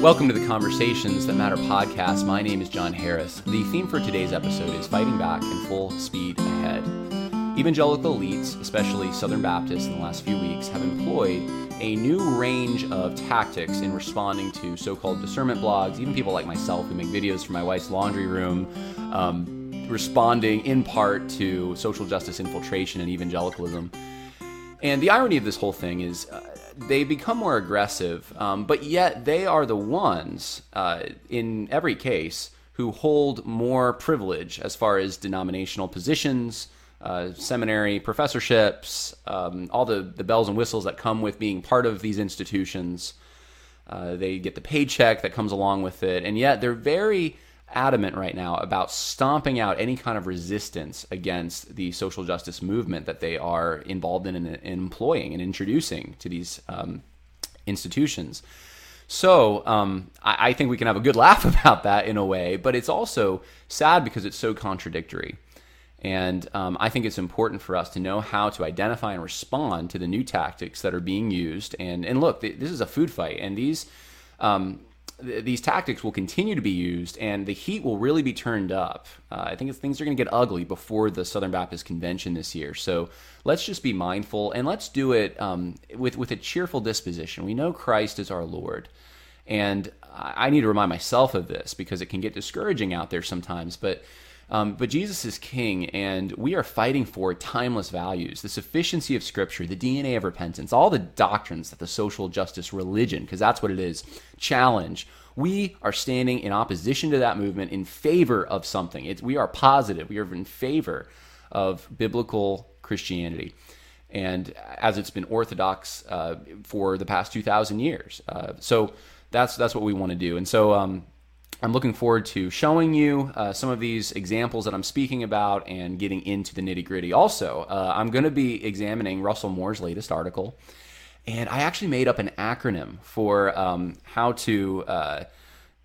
Welcome to the Conversations That Matter podcast. My name is John Harris. The theme for today's episode is fighting back and full speed ahead. Evangelical elites, especially Southern Baptists in the last few weeks, have employed a new range of tactics in responding to so called discernment blogs, even people like myself who make videos for my wife's laundry room, um, responding in part to social justice infiltration and evangelicalism. And the irony of this whole thing is uh, they become more aggressive, um, but yet they are the ones, uh, in every case, who hold more privilege as far as denominational positions, uh, seminary professorships, um, all the, the bells and whistles that come with being part of these institutions. Uh, they get the paycheck that comes along with it, and yet they're very adamant right now about stomping out any kind of resistance against the social justice movement that they are involved in and employing and introducing to these um, institutions. So um, I, I, think we can have a good laugh about that in a way, but it's also sad because it's so contradictory. And um, I think it's important for us to know how to identify and respond to the new tactics that are being used. And and look, this is a food fight, and these um, th- these tactics will continue to be used, and the heat will really be turned up. Uh, I think things are going to get ugly before the Southern Baptist Convention this year. So let's just be mindful, and let's do it um, with with a cheerful disposition. We know Christ is our Lord. And I need to remind myself of this because it can get discouraging out there sometimes. But um, but Jesus is king, and we are fighting for timeless values, the sufficiency of Scripture, the DNA of repentance, all the doctrines that the social justice religion, because that's what it is, challenge. We are standing in opposition to that movement in favor of something. It's, we are positive. We are in favor of biblical Christianity. And as it's been orthodox uh, for the past 2,000 years. Uh, so that's, that's what we want to do. And so, um, I'm looking forward to showing you uh, some of these examples that I'm speaking about and getting into the nitty gritty. Also, uh, I'm going to be examining Russell Moore's latest article, and I actually made up an acronym for um, how to uh,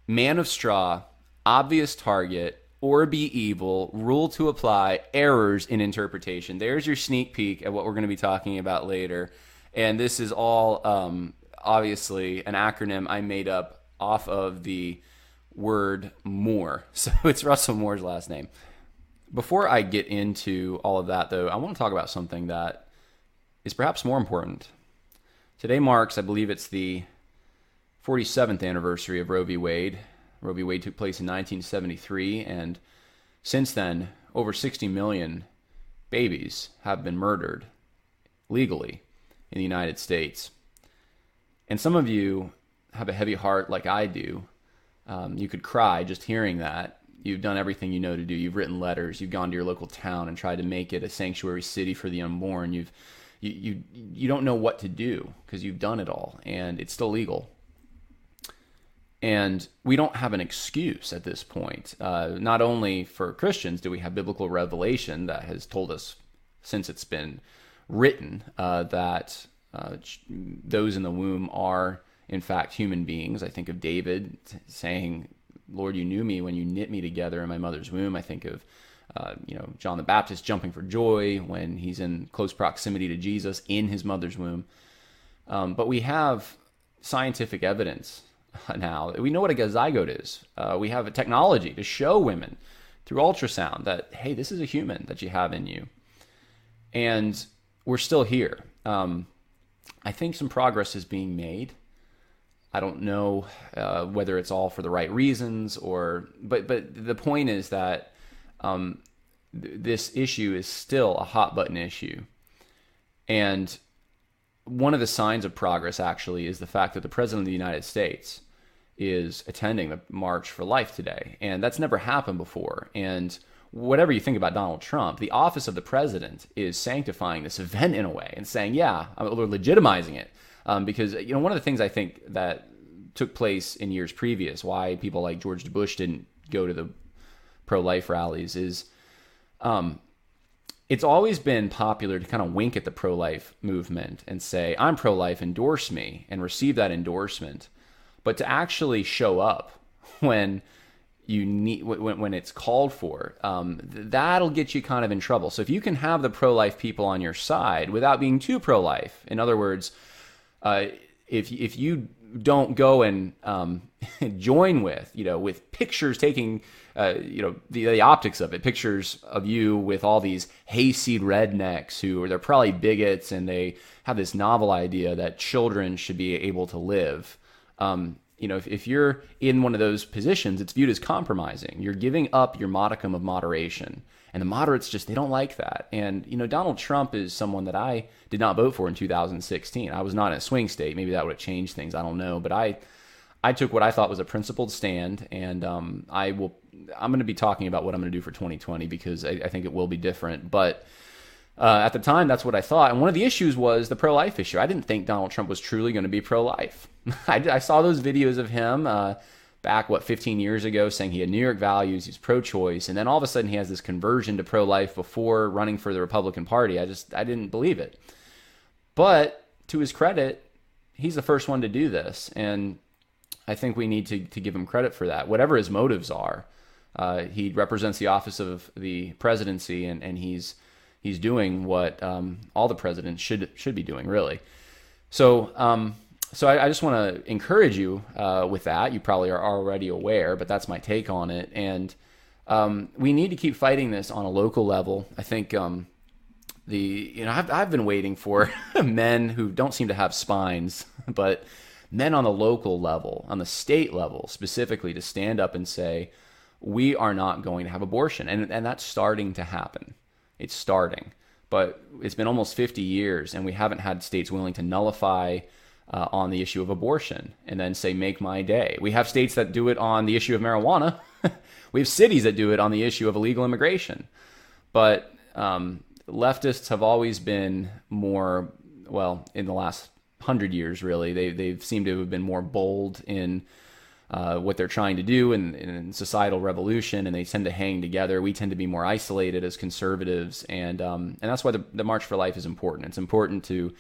man of straw, obvious target, or be evil, rule to apply, errors in interpretation. There's your sneak peek at what we're going to be talking about later. And this is all um, obviously an acronym I made up off of the word Moore. So it's Russell Moore's last name. Before I get into all of that, though, I want to talk about something that is perhaps more important. Today marks, I believe it's the 47th anniversary of Roe v. Wade. Roe v. Wade took place in 1973, and since then, over 60 million babies have been murdered legally in the United States. And some of you have a heavy heart like I do um, you could cry just hearing that. You've done everything you know to do. You've written letters. You've gone to your local town and tried to make it a sanctuary city for the unborn. You've you you, you don't know what to do because you've done it all and it's still legal. And we don't have an excuse at this point. Uh, not only for Christians do we have biblical revelation that has told us since it's been written uh, that uh, those in the womb are in fact, human beings. I think of David saying, Lord, you knew me when you knit me together in my mother's womb. I think of, uh, you know, John the Baptist jumping for joy when he's in close proximity to Jesus in his mother's womb. Um, but we have scientific evidence now. We know what a zygote is. Uh, we have a technology to show women through ultrasound that, hey, this is a human that you have in you. And we're still here. Um, I think some progress is being made. I don't know uh, whether it's all for the right reasons or, but but the point is that um, th- this issue is still a hot button issue, and one of the signs of progress actually is the fact that the president of the United States is attending the March for Life today, and that's never happened before. And whatever you think about Donald Trump, the office of the president is sanctifying this event in a way and saying, yeah, we're legitimizing it um, because you know one of the things I think that took place in years previous, why people like George Bush didn't go to the pro-life rallies is, um, it's always been popular to kind of wink at the pro-life movement and say I'm pro-life, endorse me, and receive that endorsement, but to actually show up when you need when, when it's called for um, that'll get you kind of in trouble. So if you can have the pro-life people on your side without being too pro-life in other words uh, if if you don't go and um, join with, you know, with pictures taking, uh, you know, the, the optics of it, pictures of you with all these hayseed rednecks who are, they're probably bigots and they have this novel idea that children should be able to live. Um, you know, if, if you're in one of those positions, it's viewed as compromising. You're giving up your modicum of moderation. And the moderates just, they don't like that. And, you know, Donald Trump is someone that I did not vote for in 2016. I was not in a swing state. Maybe that would have changed things. I don't know. But I, I took what I thought was a principled stand. And um, I will, I'm going to be talking about what I'm going to do for 2020 because I, I think it will be different. But, uh, at the time, that's what I thought. And one of the issues was the pro life issue. I didn't think Donald Trump was truly going to be pro life. I, I, saw those videos of him uh, back, what, 15 years ago, saying he had New York values, he's pro choice. And then all of a sudden, he has this conversion to pro life before running for the Republican Party. I just, I didn't believe it. But to his credit, he's the first one to do this. And I think we need to, to give him credit for that, whatever his motives are. Uh, he represents the office of the presidency, and, and he's he's doing what um, all the presidents should should be doing, really. So, um, so I, I just want to encourage you uh, with that. You probably are already aware, but that's my take on it. And um, we need to keep fighting this on a local level. I think um, the you know I've I've been waiting for men who don't seem to have spines, but men on the local level, on the state level specifically, to stand up and say we are not going to have abortion, and and that's starting to happen. It's starting, but it's been almost 50 years, and we haven't had states willing to nullify uh, on the issue of abortion and then say, make my day. We have states that do it on the issue of marijuana. we have cities that do it on the issue of illegal immigration. But um, leftists have always been more, well, in the last hundred years, really, they, they've seemed to have been more bold in uh, what they're trying to do in, in, societal revolution, and they tend to hang together. We tend to be more isolated as conservatives, and um, and that's why the, the, March for Life is important. It's important to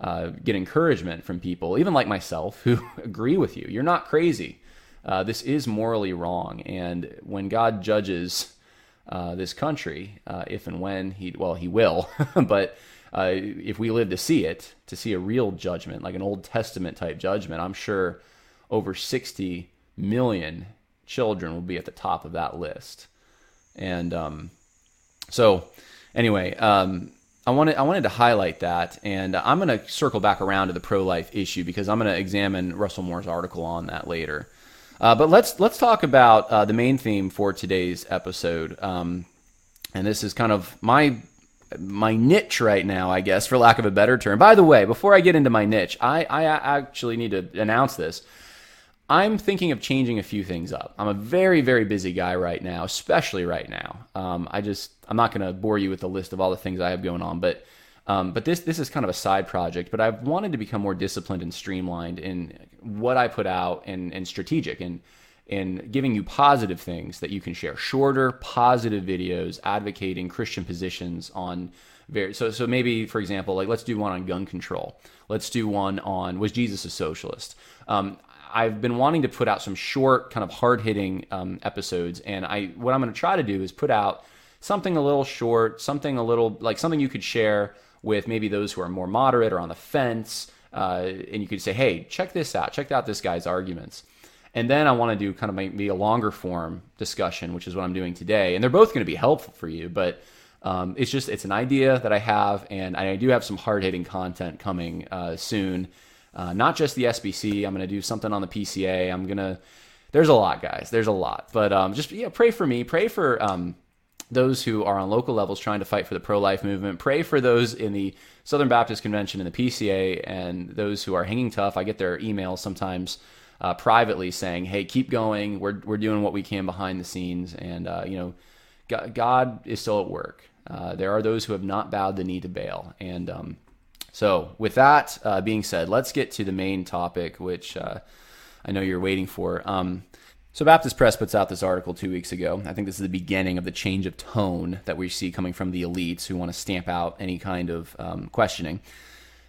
uh, get encouragement from people, even like myself, who agree with you. You're not crazy. Uh, this is morally wrong, and when God judges uh, this country, uh, if and when he well he will, but. Uh, if we live to see it, to see a real judgment, like an Old Testament type judgment, I'm sure over 60 million children will be at the top of that list. And um, so, anyway, um, I wanted I wanted to highlight that, and I'm going to circle back around to the pro life issue because I'm going to examine Russell Moore's article on that later. Uh, but let's let's talk about uh, the main theme for today's episode, um, and this is kind of my my niche right now, I guess, for lack of a better term. By the way, before I get into my niche, I, I actually need to announce this. I'm thinking of changing a few things up. I'm a very, very busy guy right now, especially right now. Um, I just, I'm not going to bore you with a list of all the things I have going on, but, um, but this, this is kind of a side project. But I've wanted to become more disciplined and streamlined in what I put out and, and strategic and, and giving you positive things that you can share. Shorter, positive videos advocating Christian positions on very. So, so maybe, for example, like let's do one on gun control. Let's do one on was Jesus a socialist? Um, I've been wanting to put out some short, kind of hard hitting um, episodes, and I what I'm going to try to do is put out something a little short, something a little like something you could share with maybe those who are more moderate or on the fence, uh, and you could say, hey, check this out, check out this guy's arguments. And then I want to do kind of maybe a longer form discussion, which is what I'm doing today. And they're both going to be helpful for you, but um, it's just it's an idea that I have, and I do have some hard hitting content coming uh, soon. Uh, not just the SBC. I'm going to do something on the PCA. I'm going to. There's a lot, guys. There's a lot. But um, just yeah, pray for me. Pray for um, those who are on local levels trying to fight for the pro life movement. Pray for those in the Southern Baptist Convention and the PCA and those who are hanging tough. I get their emails sometimes uh, privately saying, "Hey, keep going. We're we're doing what we can behind the scenes." And uh, you know, God, God, is still at work. Uh, there are those who have not bowed the knee to Baal, and um, so, with that uh, being said, let's get to the main topic, which uh, I know you're waiting for. Um, so, Baptist Press puts out this article two weeks ago. I think this is the beginning of the change of tone that we see coming from the elites who want to stamp out any kind of um, questioning.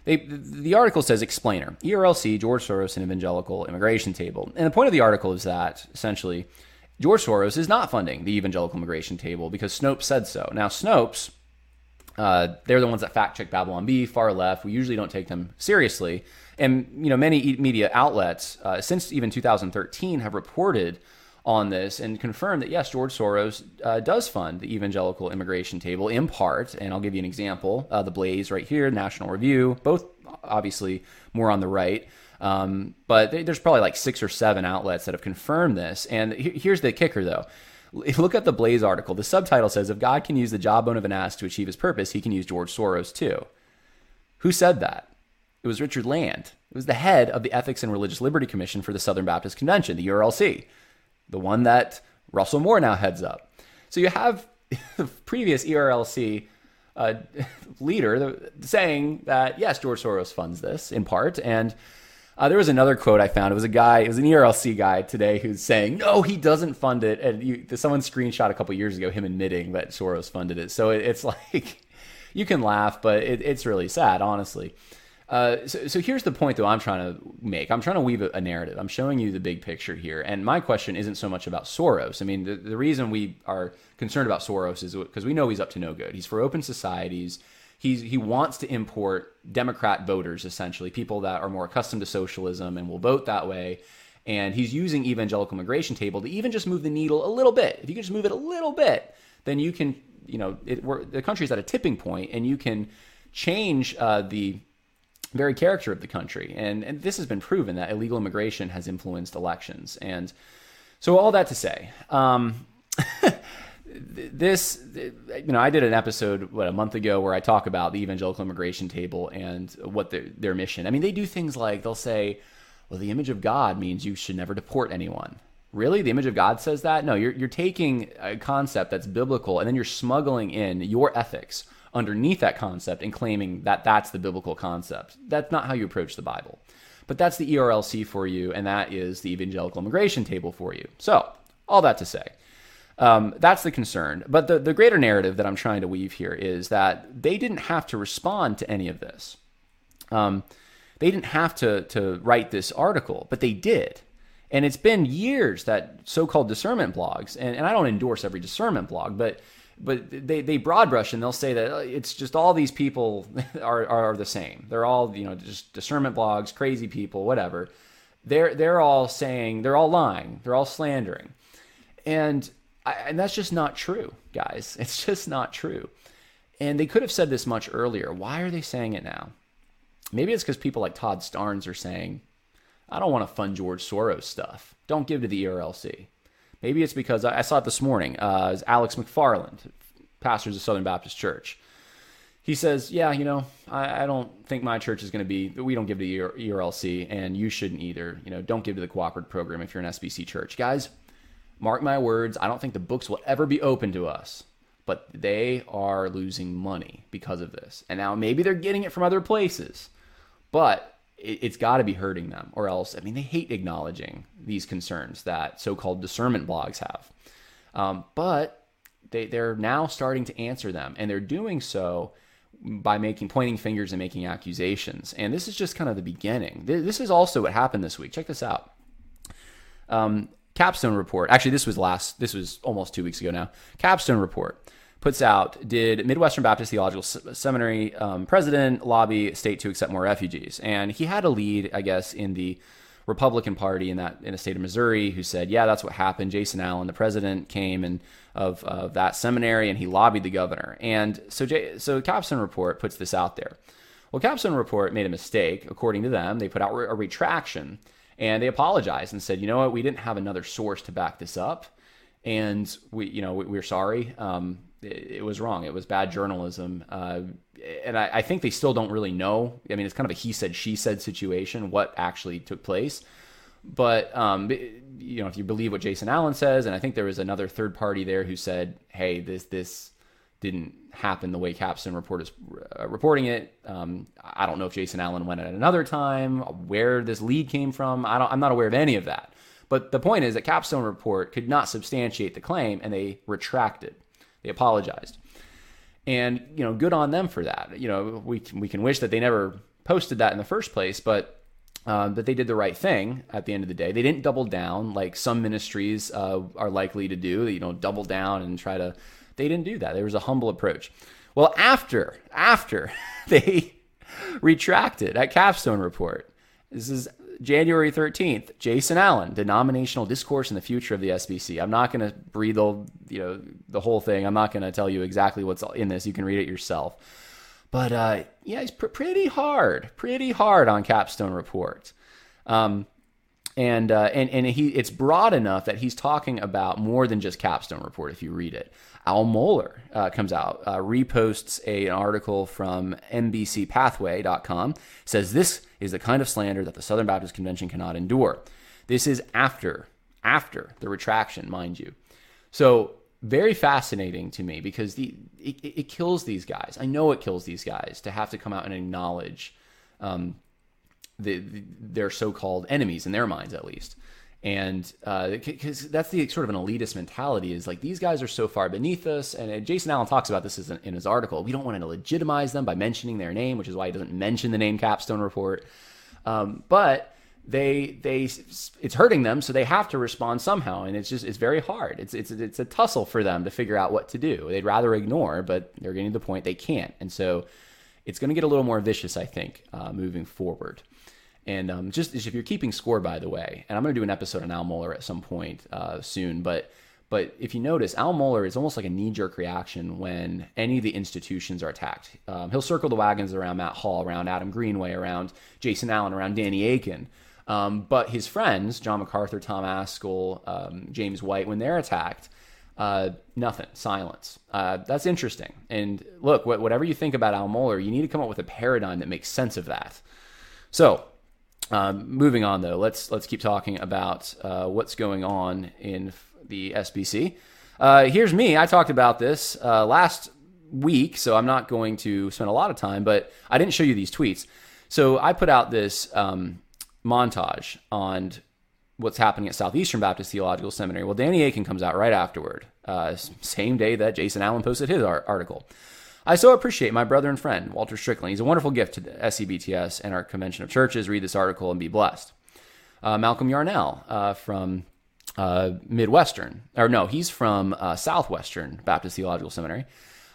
They, the article says explainer ERLC, George Soros, and evangelical immigration table. And the point of the article is that essentially George Soros is not funding the evangelical immigration table because Snopes said so. Now, Snopes Uh, they're the ones that fact check Babylon Bee, far left. We usually don't take them seriously. And you know, many media outlets uh, since even 2013 have reported on this and confirmed that yes, George Soros uh, does fund the evangelical immigration table in part. And I'll give you an example: uh, the Blaze right here, National Review, both obviously more on the right. Um, but there's probably like six or seven outlets that have confirmed this. And here's the kicker, though. Look at the Blaze article. The subtitle says, If God can use the jawbone of an ass to achieve his purpose, he can use George Soros too. Who said that? It was Richard Land. It was the head of the Ethics and Religious Liberty Commission for the Southern Baptist Convention, the ERLC, the one that Russell Moore now heads up. So you have the previous ERLC uh, leader saying that, yes, George Soros funds this in part. And uh, there was another quote I found. It was a guy, it was an ERLC guy today who's saying, no, he doesn't fund it. And you, someone screenshot a couple years ago him admitting that Soros funded it. So it, it's like, you can laugh, but it, it's really sad, honestly. Uh, so, so here's the point, though, I'm trying to make. I'm trying to weave a, a, narrative. I'm showing you the big picture here. And my question isn't so much about Soros. I mean, the, the reason we are concerned about Soros is because we know he's up to no good. He's for open societies he's he wants to import Democrat voters, essentially people that are more accustomed to socialism and will vote that way. And he's using evangelical migration table to even just move the needle a little bit. If you can just move it a little bit, then you can, you know, it, the country's at a tipping point, and you can change uh, the very character of the country. And, and this has been proven that illegal immigration has influenced elections. And so, all that to say, um, this you know i did an episode what a month ago where i talk about the evangelical immigration table and what their, their mission i mean they do things like they'll say well the image of god means you should never deport anyone really the image of god says that no you're, you're taking a concept that's biblical and then you're smuggling in your ethics underneath that concept and claiming that that's the biblical concept that's not how you approach the bible but that's the erlc for you and that is the evangelical immigration table for you so all that to say um, that's the concern. But the, the greater narrative that I'm trying to weave here is that they didn't have to respond to any of this. Um, they didn't have to, to write this article, but they did. And it's been years that so called discernment blogs, and, and I don't endorse every discernment blog, but but they, they broad brush and they'll say that uh, it's just all these people are, are the same. They're all, you know, just discernment blogs, crazy people, whatever. They're, they're all saying, they're all lying, they're all slandering. And I, and that's just not true, guys. It's just not true. And they could have said this much earlier. Why are they saying it now? Maybe it's because people like Todd Starnes are saying, I don't want to fund George Soros stuff. Don't give to the ERLC. Maybe it's because I saw it this morning. Uh, Alex McFarland, pastors of Southern Baptist Church. He says, Yeah, you know, I, I don't think my church is going to be, we don't give to ERLC, and you shouldn't either. You know, don't give to the cooperative program if you're an SBC church. Guys, mark my words, I don't think the books will ever be open to us. But they are losing money because of this. And now maybe they're getting it from other places, but it, has got to be hurting them, or else, I mean, they hate acknowledging these concerns that so called discernment blogs have. Um, but they, they're now starting to answer them, and they're doing so by making pointing fingers and making accusations. And this is just kind of the beginning. This is also what happened this week. Check this out. Um, Capstone report. Actually, this was last. This was almost two weeks ago now. Capstone report puts out: Did Midwestern Baptist Theological Seminary um, president lobby state to accept more refugees? And he had a lead, I guess, in the Republican Party in that in the state of Missouri, who said, "Yeah, that's what happened." Jason Allen, the president, came and of, of that seminary, and he lobbied the governor. And so, so Capstone report puts this out there. Well, Capstone report made a mistake, according to them. They put out a retraction and they apologized and said, you know what, we didn't have another source to back this up, and we, you know, we, are sorry. Um, it, was wrong. It was bad journalism, uh, and I, I, think they still don't really know. I mean, it's kind of a he said she said situation. What actually took place? But um, you know, if you believe what Jason Allen says, and I think there was another third party there who said, "Hey, this this didn't happen the way Capstone report is uh, reporting it. Um, I don't know if Jason Allen went at another time, where this lead came from. I don't, I'm not aware of any of that. But the point is that Capstone report could not substantiate the claim, and they retracted. They apologized, and you know, good on them for that. You know, we we can wish that they never posted that in the first place, but. Uh, that they did the right thing at the end of the day. They didn't double down like some ministries uh, are likely to do. You know, double down and try to they didn't do that. There was a humble approach. Well, after after they retracted at Capstone Report, this is January 13th, Jason Allen, denominational discourse in the future of the SBC. I'm not going to read the, you know, the whole thing. I'm not going to tell you exactly what's in this. You can read it yourself. But uh, yeah, he's pr- pretty hard, pretty hard on Capstone Report. Um, and uh, and and he it's broad enough that he's talking about more than just Capstone Report. If you read it, Al Mohler uh, comes out, uh, reposts a, an article from MBCPathway.com, says this is the kind of slander that the Southern Baptist Convention cannot endure. This is after after the retraction, mind you. So very fascinating to me because the it, it kills these guys. I know it kills these guys to have to come out and acknowledge um, the, the, their so-called enemies in their minds, at least and because uh, that's the sort of an elitist mentality is like these guys are so far beneath us. And uh, jason allen talks about this in his article. We don't want to legitimize them by mentioning their name which is why he doesn't mention the name capstone report. Um, but they they it's hurting them so they have to respond somehow. And it's just it's very hard. It's it's it's a tussle for them to figure out what to do. They'd rather ignore but they're getting to the point they can't. And so it's going to get a little more vicious i think uh, moving forward and um, just if you're keeping score, by the way, and I'm going to do an episode on Al Mohler at some point uh, soon, but but if you notice, Al Mohler is almost like a knee jerk reaction when any of the institutions are attacked. Um, he'll circle the wagons around Matt Hall, around Adam Greenway, around Jason Allen, around Danny Akin. Um, but his friends, John MacArthur, Tom Ascol, um, James White, when they're attacked, uh, nothing, silence. Uh, that's interesting. And look, wh- whatever you think about Al Mohler, you need to come up with a paradigm that makes sense of that. So um, moving on, though, let's let's keep talking about uh, what's going on in the SBC. Uh, here's me. I talked about this uh, last week, so I'm not going to spend a lot of time. But I didn't show you these tweets. So I put out this um, montage on what's happening at Southeastern Baptist Theological Seminary. Well, Danny Akin comes out right afterward, uh, same day that Jason Allen posted his article. I so appreciate my brother and friend, Walter Strickland. He's a wonderful gift to the SEBTS and our convention of churches. Read this article and be blessed. Uh, Malcolm Yarnell uh, from uh, Midwestern, or no, he's from uh, Southwestern Baptist Theological Seminary,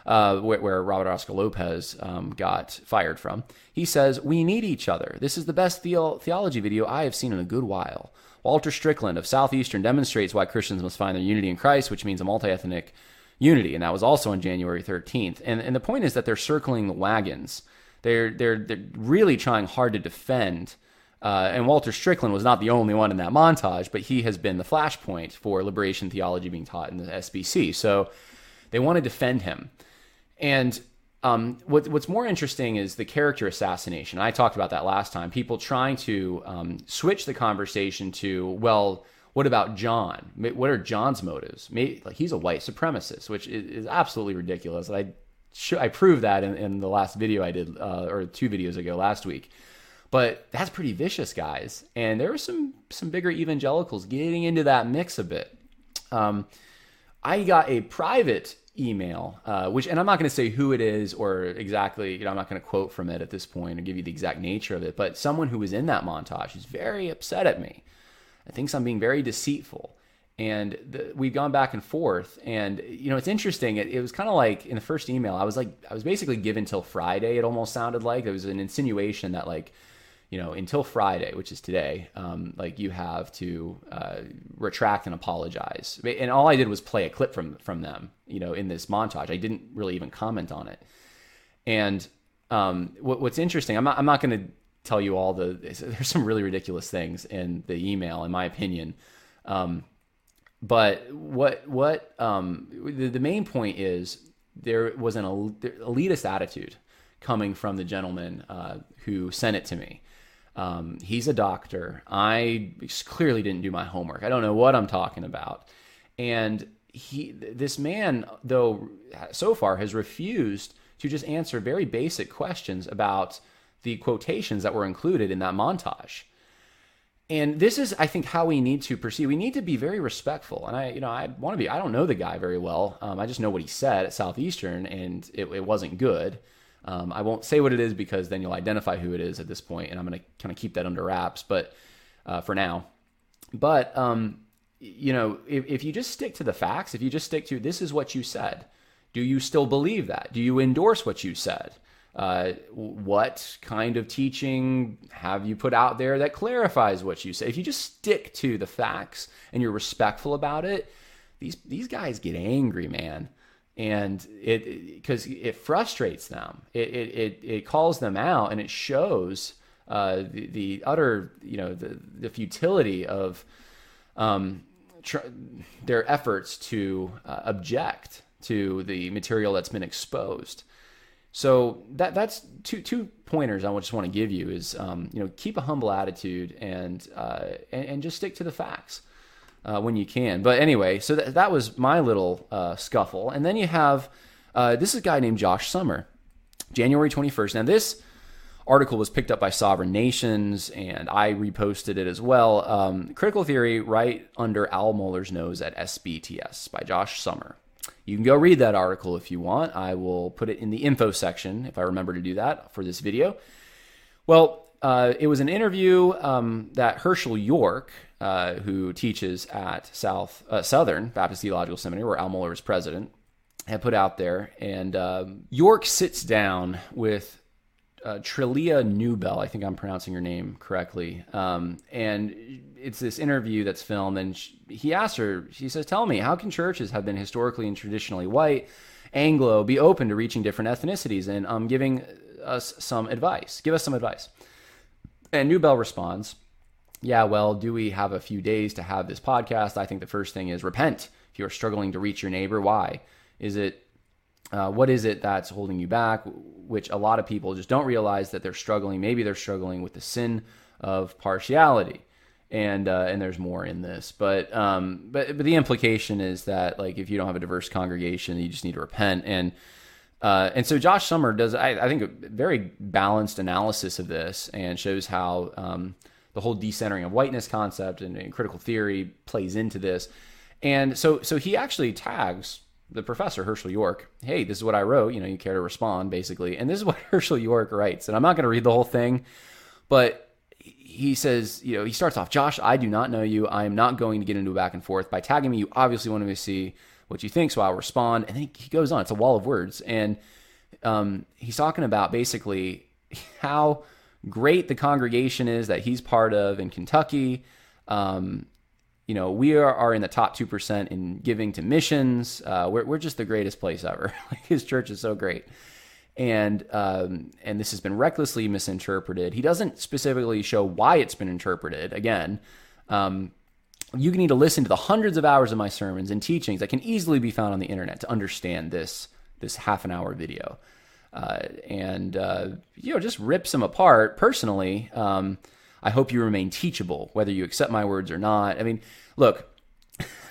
uh, where, where, Robert Oscar Lopez um, got fired from. He says, We need each other. This is the best the- theology video I have seen in a good while. Walter Strickland of Southeastern demonstrates why Christians must find their unity in Christ, which means a multi ethnic unity, and that was also on January 13th. And and the point is that they're circling the wagons. They're they're they're really trying hard to defend. Uh, and Walter Strickland was not the only one in that montage, but he has been the flashpoint for liberation theology being taught in the SBC. So they want to defend him. And um, what, what's more interesting is the character assassination. I talked about that last time. People trying to um, switch the conversation to, well, what about John? What are John's motives? Maybe, like he's a white supremacist, which is, is absolutely ridiculous. I I proved that in, in the last video I did, uh, or two videos ago last week. But that's pretty vicious, guys. And there were some some bigger evangelicals getting into that mix a bit. Um, I got a private email, uh, which, and I'm not going to say who it is or exactly, you know, I'm not going to quote from it at this point or give you the exact nature of it, but someone who was in that montage is very upset at me thinks I'm being very deceitful. And the, we've gone back and forth. And, you know, it's interesting. It, it was kind of like in the first email, I was like, I was basically given till Friday, it almost sounded like. There was an insinuation that, like, you know, until Friday, which is today, um, like you have to uh, retract and apologize. And all I did was play a clip from from them, you know, in this montage. I didn't really even comment on it. And um, what, what's interesting, I'm not, I'm not going to tell you all the there's some really ridiculous things in the email in my opinion. Um, but what what um, the, the, main point is there was an elitist attitude coming from the gentleman uh, who sent it to me. Um, he's a doctor. I clearly didn't do my homework. I don't know what i'm talking about. And he this man though so far has refused to just answer very basic questions about the quotations that were included in that montage. And this is, I think, how we need to proceed. We need to be very respectful. And I, you know, I want to be. I don't know the guy very well. Um, I just know what he said at Southeastern, and it, it wasn't good. Um, I won't say what it is because then you'll identify who it is at this point, and I'm going to kind of keep that under wraps. But uh, for now, but um, you know, if, if you just stick to the facts, if you just stick to this is what you said, Do you still believe that? Do you endorse what you said? Uh, what kind of teaching have you put out there that clarifies what you say? If you just stick to the facts and you're respectful about it, these these guys get angry, man, and it because it, it, frustrates them. It, it, it it calls them out and it shows uh, the the utter you know the the futility of um, tr- their efforts to uh, object to the material that's been exposed. So that that's two two pointers I just want to give you is um, you know keep a humble attitude and, uh, and, and just stick to the facts uh, when you can. But anyway, so that that was my little uh, scuffle, and then you have uh, this is a guy named Josh Summer, January twenty first. Now this article was picked up by Sovereign Nations, and I reposted it as well. Um, Critical Theory, right under Al Mohler's nose at SBTS by Josh Summer. You can go read that article if you want. I will put it in the info section if I remember to do that for this video. Well, uh, it was an interview um, that Hershael York, uh, who teaches at South uh, Southern Baptist Theological Seminary, where Al Mohler is president, had put out there. And um, York sits down with uh, Trillia Newbell. I think I'm pronouncing her name correctly. Um, and it's this interview that's filmed, and she, he asks her, she says, Tell me, how can churches have been historically and traditionally white, Anglo, be open to reaching different ethnicities and um, giving us some advice? Give us some advice. And Newbell responds, Yeah, well, do we have a few days to have this podcast? I think the first thing is repent. If you are struggling to reach your neighbor, why? Is it uh, what is it that's holding you back? Which a lot of people just don't realize that they're struggling. Maybe they're struggling with the sin of partiality, and uh, and there's more in this. But um, but but the implication is that like if you don't have a diverse congregation, you just need to repent. And uh, and so Josh Summer does I, I think a very balanced analysis of this and shows how um, the whole decentering of whiteness concept and, and critical theory plays into this. And so so he actually tags the professor, Hershael York, hey, this is what I wrote. You know, you care to respond, basically. And this is what Hershael York writes. And I'm not going to read the whole thing, but he says, you know, he starts off, Josh, I do not know you. I am not going to get into a back and forth. By tagging me, you obviously want me to see what you think, so I'll respond. And then he goes on. It's a wall of words. And um, he's talking about basically how great the congregation is that he's part of in Kentucky. Um, you know, we are, are in the top 2% in giving to missions. Uh, we're, we're just the greatest place ever. His church is so great. And, um, and this has been recklessly misinterpreted. He doesn't specifically show why it's been interpreted. Again, um, you need to listen to the hundreds of hours of my sermons and teachings that can easily be found on the internet to understand this, this half an hour video. Uh, and, uh, you know, just rips them apart personally. Um, I hope you remain teachable, whether you accept my words or not. I mean, look,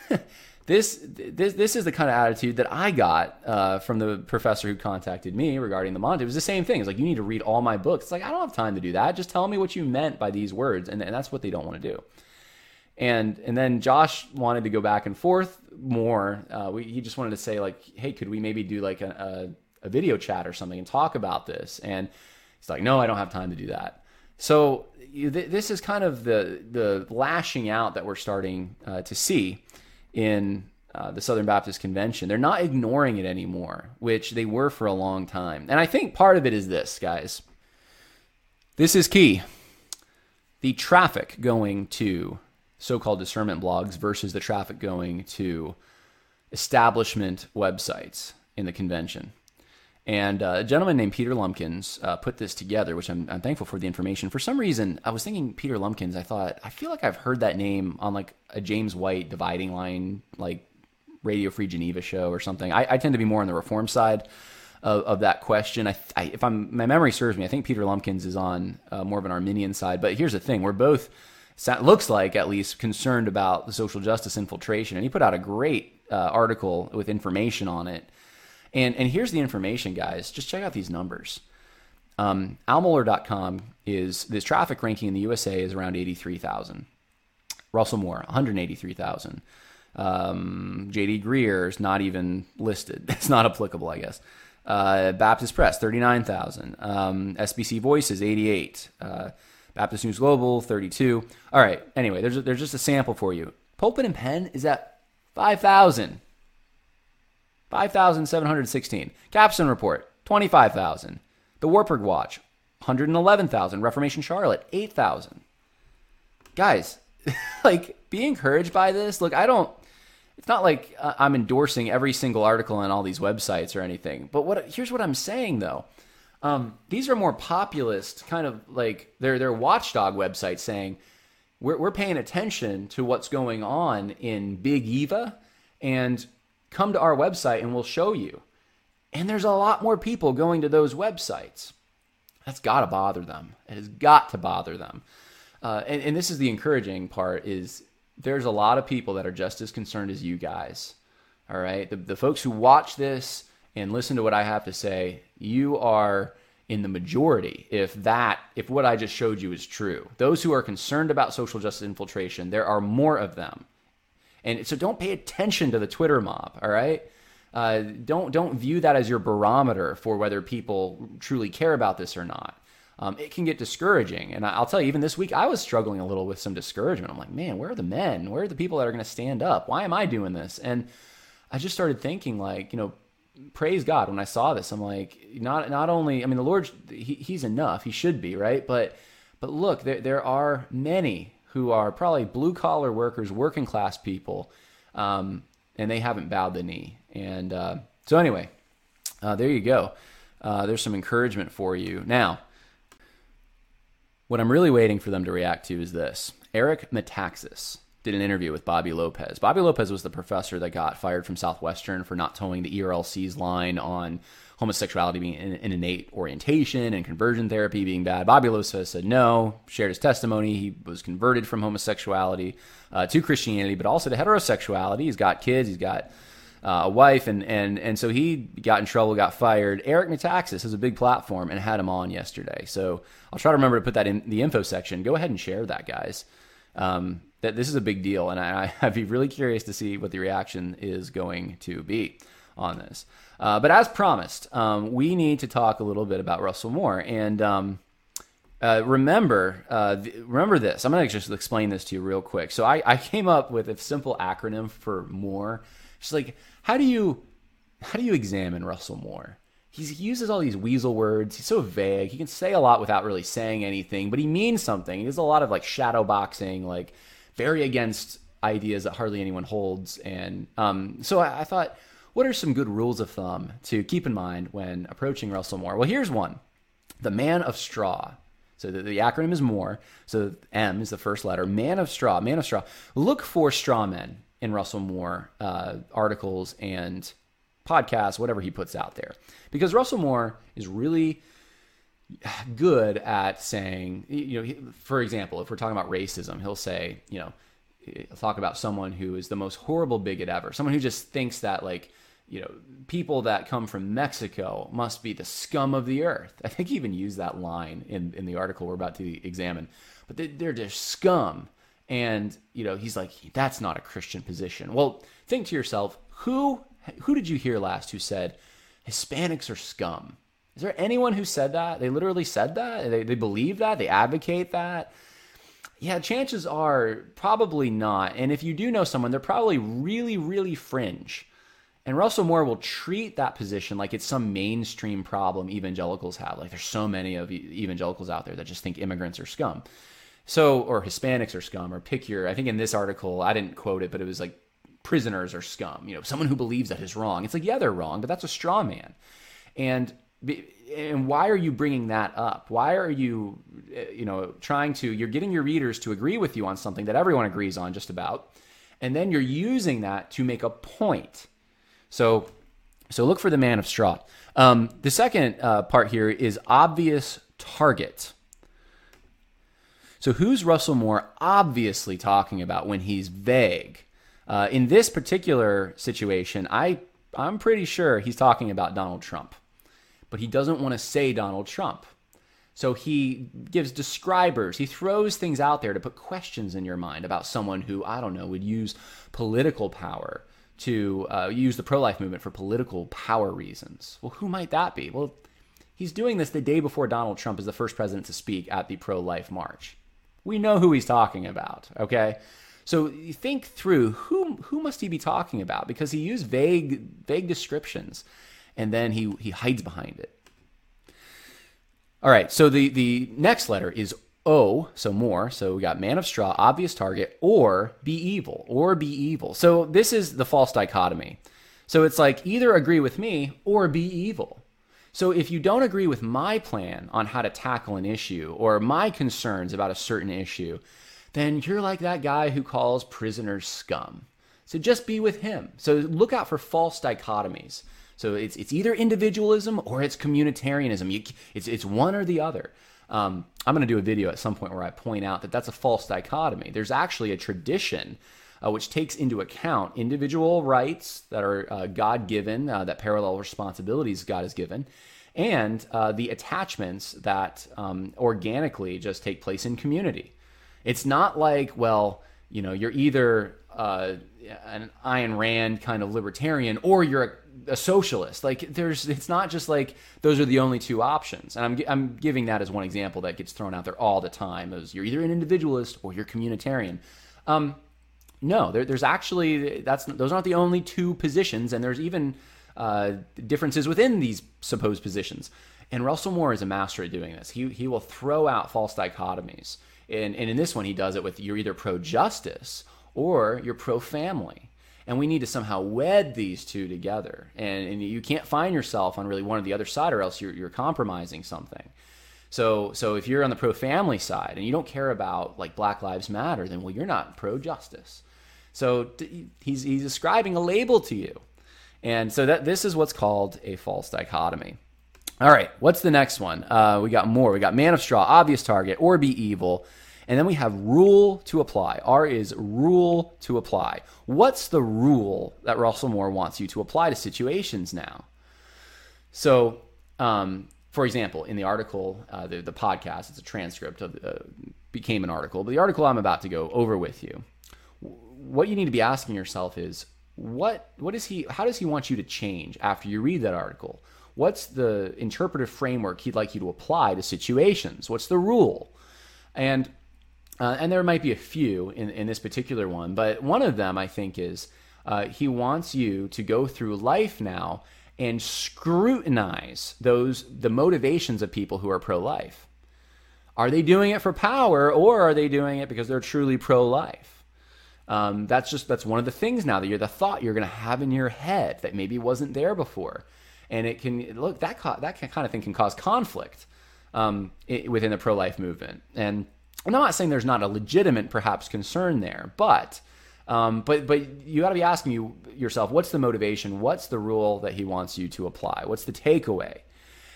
this this this is the kind of attitude that I got uh, from the professor who contacted me regarding the Monte. It was the same thing. It's like you need to read all my books. It's like I don't have time to do that. Just tell me what you meant by these words, and, and that's what they don't want to do. And and then Josh wanted to go back and forth more. Uh, we, he just wanted to say like, hey, could we maybe do like a, a, a video chat or something and talk about this? And he's like, no, I don't have time to do that. So this is kind of the the lashing out that we're starting uh, to see in uh, the Southern Baptist Convention. They're not ignoring it anymore, which they were for a long time. And I think part of it is this, guys. This is key. The traffic going to so-called discernment blogs versus the traffic going to establishment websites in the convention. And uh, a gentleman named Peter Lumpkins uh, put this together, which I'm, I'm, thankful for the information. For some reason, I was thinking Peter Lumpkins. I thought I feel like I've heard that name on like a James White dividing line, like Radio Free Geneva show or something. I, I tend to be more on the reform side of, of that question. I, I, if I'm my memory serves me, I think Peter Lumpkins is on uh, more of an Arminian side. But here's the thing: we're both looks like at least concerned about the social justice infiltration, and he put out a great uh, article with information on it and and here's the information, guys. Just check out these numbers. Um, is this traffic ranking in the USA is around 83,000. Russell Moore, 183,000. Um, JD Greear is not even listed. It's not applicable, I guess. Uh, Baptist Press, 39,000. Um, SBC Voices, 88. Uh, Baptist News Global, 32. All right. Anyway, there's, a, there's just a sample for you. Pulpit and Pen is at 5,000. 5,716. Capstone Report, 25,000. The Wartburg Watch, 111,000. Reformation Charlotte, 8,000. Guys, like, be encouraged by this. Look, I don't. It's not like uh, I'm endorsing every single article on all these websites or anything. But what here's what I'm saying though. Um, these are more populist, kind of like they're they're watchdog websites saying we're we're paying attention to what's going on in Big Eva, and come to our website and we'll show you. And there's a lot more people going to those websites. That's got to bother them. It has got to bother them. Uh, and, and this is the encouraging part is there's a lot of people that are just as concerned as you guys. All right. The, the folks who watch this and listen to what I have to say, you are in the majority if that if what I just showed you is true. Those who are concerned about social justice infiltration, there are more of them. And so don't pay attention to the Twitter mob, all right? Uh, don't don't view that as your barometer for whether people truly care about this or not um, it can get discouraging. And I'll tell you, even this week, I was struggling a little with some discouragement. I'm like, man, where are the men? Where are the people that are going to stand up? Why am I doing this? And I just started thinking, like, you know, praise God when I saw this. I'm like, not not only, I mean, the Lord, he, He's enough. He should be right, but but look, there there are many who are probably blue collar workers, working class people, um, and they haven't bowed the knee. And uh, so anyway, uh, there you go. Uh, there's some encouragement for you now. What I'm really waiting for them to react to is this Eric Metaxas did an interview with Bobby Lopez. Bobby Lopez was the professor that got fired from Southwestern for not toeing the ERLC's line on homosexuality being an, innate orientation and conversion therapy being bad. Bobby Lopez said no, shared his testimony. He was converted from homosexuality uh, to Christianity, but also to heterosexuality. He's got kids, he's got uh, a wife, and and and so he got in trouble, got fired. Eric Metaxas has a big platform and had him on yesterday. So I'll try to remember to put that in the info section. Go ahead and share that, guys. Um, that this is a big deal, and I, I'd be really curious to see what the reaction is going to be on this. Uh, but as promised, um, we need to talk a little bit about Russell Moore and. Um, uh, remember, uh, th- remember this. I'm going to just explain this to you real quick. So I, I came up with a simple acronym for Moore. Just like how do you how do you examine Russell Moore? He's, he uses all these weasel words. He's so vague. He can say a lot without really saying anything, but he means something. He does a lot of like shadow boxing, like very against ideas that hardly anyone holds. And um, so I, I thought, what are some good rules of thumb to keep in mind when approaching Russell Moore? Well, here's one: the man of straw. So the, the, acronym is more. So M is the first letter. Man of straw. Man of straw. Look for straw men in Russell Moore uh, articles and podcasts, whatever he puts out there. Because Russell Moore is really good at saying, you know, for example, if we're talking about racism, he'll say, you know, talk about someone who is the most horrible bigot ever, someone who just thinks that, like, you know, people that come from Mexico must be the scum of the earth. I think he even used that line in, in the article we're about to examine. But they, they're just scum. And, you know, he's like, that's not a Christian position. Well, think to yourself, who who did you hear last who said Hispanics are scum? Is there anyone who said that? They literally said that? They, they believe that? They advocate that? Yeah, chances are probably not. And if you do know someone, they're probably really, really fringe. And Russell Moore will treat that position like it's some mainstream problem evangelicals have. Like there's so many of evangelicals out there that just think immigrants are scum. So, or Hispanics are scum, or pick your, I think in this article, I didn't quote it, but it was like prisoners are scum. You know, someone who believes that is wrong. It's like, yeah, they're wrong, but that's a straw man. And, and why are you bringing that up? Why are you, eh, you know, trying to, you're getting your readers to agree with you on something that everyone agrees on just about. And then you're using that to make a point. So, so look for the man of straw. Um, the second uh, part here is obvious target. So, who's Russell Moore obviously talking about when he's vague? Uh, in this particular situation, I, I'm pretty sure he's talking about Donald Trump, but he doesn't want to say Donald Trump. So he gives describers, he throws things out there to put questions in your mind about someone who, I don't know, would use political power to uh, use the pro life movement for political power reasons. Well, who might that be? Well, he's doing this the day before Donald Trump is the first president to speak at the pro life march we know who he's talking about, okay? So think through who who must he be talking about? Because he used vague vague descriptions, and then he he hides behind it. All right, so the the next letter is O, so more. So we got man of straw, obvious target, or be evil, or be evil. So this is the false dichotomy. So it's like either agree with me or be evil. So if you don't agree with my plan on how to tackle an issue or my concerns about a certain issue, then you're like that guy who calls prisoners scum. So just be with him. So look out for false dichotomies. So it's it's either individualism or it's communitarianism. You, it's it's one or the other. Um, I'm going to do a video at some point where I point out that that's a false dichotomy. There's actually a tradition uh, which takes into account individual rights that are uh, God given, uh, that parallel responsibilities God has given, and uh, the attachments that um, organically just take place in community. It's not like, well, you know, you're either uh, an Ayn Rand kind of libertarian or you're a, a, socialist. Like, there's, it's not just like those are the only two options. And I'm, I'm giving that as one example that gets thrown out there all the time. As you're either an individualist or you're communitarian. Um, no, there, there's actually that's those aren't the only two positions, and there's even uh, differences within these supposed positions. And Russell Moore is a master at doing this. He he will throw out false dichotomies, and and in this one he does it with you're either pro justice or you're pro family, and we need to somehow wed these two together. And and you can't find yourself on really one or the other side, or else you're you're compromising something. So so if you're on the pro family side and you don't care about like Black Lives Matter, then well you're not pro justice. So he's he's ascribing a label to you. And so that this is what's called a false dichotomy. All right, what's the next one? Uh, we got more. We got man of straw, obvious target, or be evil. And then we have rule to apply. R is rule to apply. What's the rule that Russell Moore wants you to apply to situations now? So, um, for example, in the article, uh, the, the podcast, it's a transcript of uh, became an article, but the article I'm about to go over with you what you need to be asking yourself is what what is he how does he want you to change after you read that article what's the interpretive framework he'd like you to apply to situations what's the rule and uh, and there might be a few in, in this particular one but one of them i think is uh, he wants you to go through life now and scrutinize those the motivations of people who are pro-life. Are they doing it for power or are they doing it because they're truly pro-life? Um, that's just that's one of the things now that you're the thought you're going to have in your head that maybe wasn't there before, and it can look that that kind of thing can cause conflict um, within the pro life movement. And I'm not saying there's not a legitimate perhaps concern there, but um, but but you got to be asking you yourself, what's the motivation? What's the rule that he wants you to apply? What's the takeaway?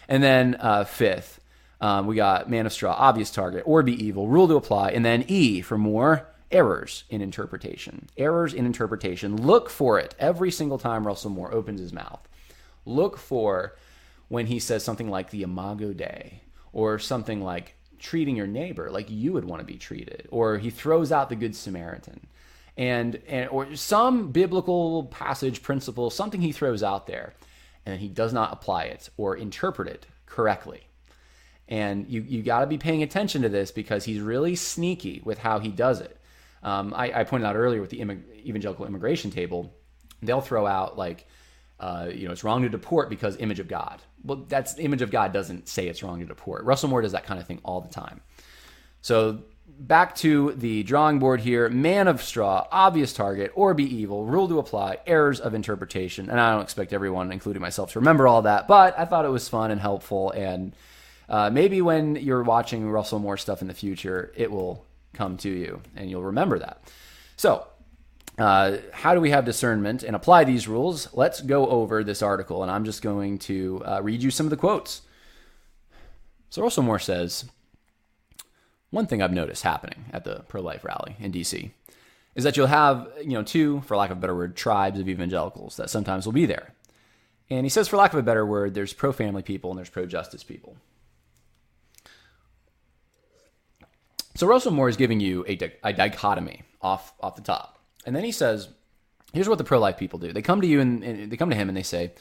And then uh, fifth, um, we got man of straw, obvious target, or be evil, rule to apply, and then E for more errors in interpretation. Errors in interpretation. Look for it every single time Russell Moore opens his mouth. Look for when he says something like the Imago Dei or something like treating your neighbor like you would want to be treated, or he throws out the Good Samaritan. And, and or some biblical passage principle, something he throws out there, and he does not apply it or interpret it correctly. And you you got to be paying attention to this because he's really sneaky with how he does it. Um, I, I, pointed out earlier with the evangelical immigration table, they'll throw out like, uh, you know, it's wrong to deport because image of God. Well, that's image of God doesn't say it's wrong to deport. Russell Moore does that kind of thing all the time. So back to the drawing board here man of straw, obvious target, or be evil, rule to apply, errors of interpretation. And I don't expect everyone, including myself, to remember all that, but I thought it was fun and helpful. And uh, maybe when you're watching Russell Moore stuff in the future, it will come to you, and you'll remember that. So, uh, how do we have discernment and apply these rules? Let's go over this article, and I'm just going to uh, read you some of the quotes. So, Russell Moore says, one thing I've noticed happening at the pro life rally in DC is that you'll have, you know, two, for lack of a better word, tribes of evangelicals that sometimes will be there. And he says, for lack of a better word, there's pro family people and there's pro justice people. So Russell Moore is giving you a, di- a dichotomy off off the top, and then he says, "Here's what the pro life people do. They come to you and, and they come to him and they say."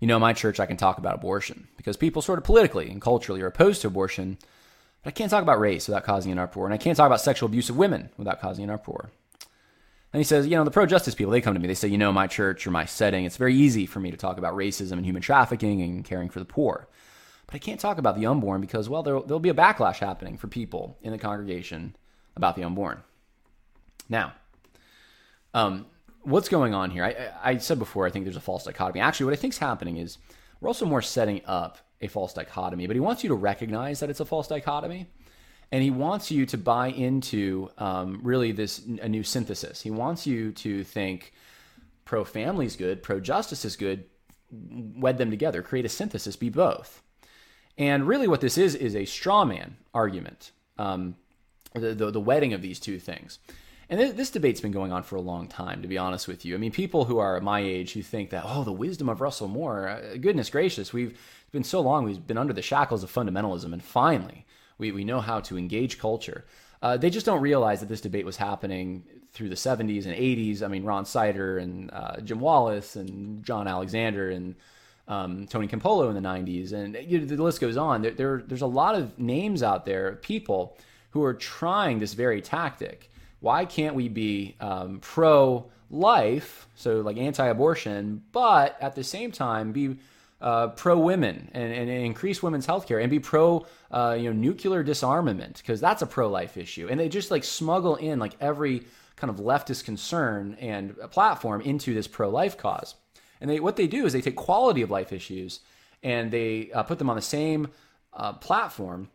You know, my church, I can talk about abortion because people sort of politically and culturally are opposed to abortion, but I can't talk about race without causing an uproar, and I can't talk about sexual abuse of women without causing an uproar. And he says, you know, the pro justice people, they come to me. They say, you know, my church or my setting, it's very easy for me to talk about racism and human trafficking and caring for the poor. But I can't talk about the unborn because, well, there, will be a backlash happening for people in the congregation about the unborn. Now, um, what's going on here? I, I said before, I think there's a false dichotomy. Actually, what I think is happening is we're also more setting up a false dichotomy, but he wants you to recognize that it's a false dichotomy. And he wants you to buy into um, really this a new synthesis. He wants you to think pro family is good, pro justice is good, wed them together, create a synthesis, be both. And really, what this is is a straw man argument, um, the, the, the wedding of these two things. And th- this debate's been going on for a long time, to be honest with you. I mean, people who are my age who think that, oh, the wisdom of Russell Moore, uh, goodness gracious, we've been so long, we've been under the shackles of fundamentalism, and finally, we, we know how to engage culture. Uh, they just don't realize that this debate was happening through the 70s and 80s. I mean, Ron Sider and uh, Jim Wallis and John Alexander and um, Tony Campolo in the 90s, and you know, the list goes on. There, there, there's a lot of names out there, people who are trying this very tactic why can't we be um, pro life, so like anti abortion, but at the same time be uh, pro women and, and, increase women's health care and be pro uh, you know nuclear disarmament because that's a pro life issue. And they just like smuggle in like every kind of leftist concern and platform into this pro life cause. And they what they do is they take quality of life issues and they uh, put them on the same uh, platform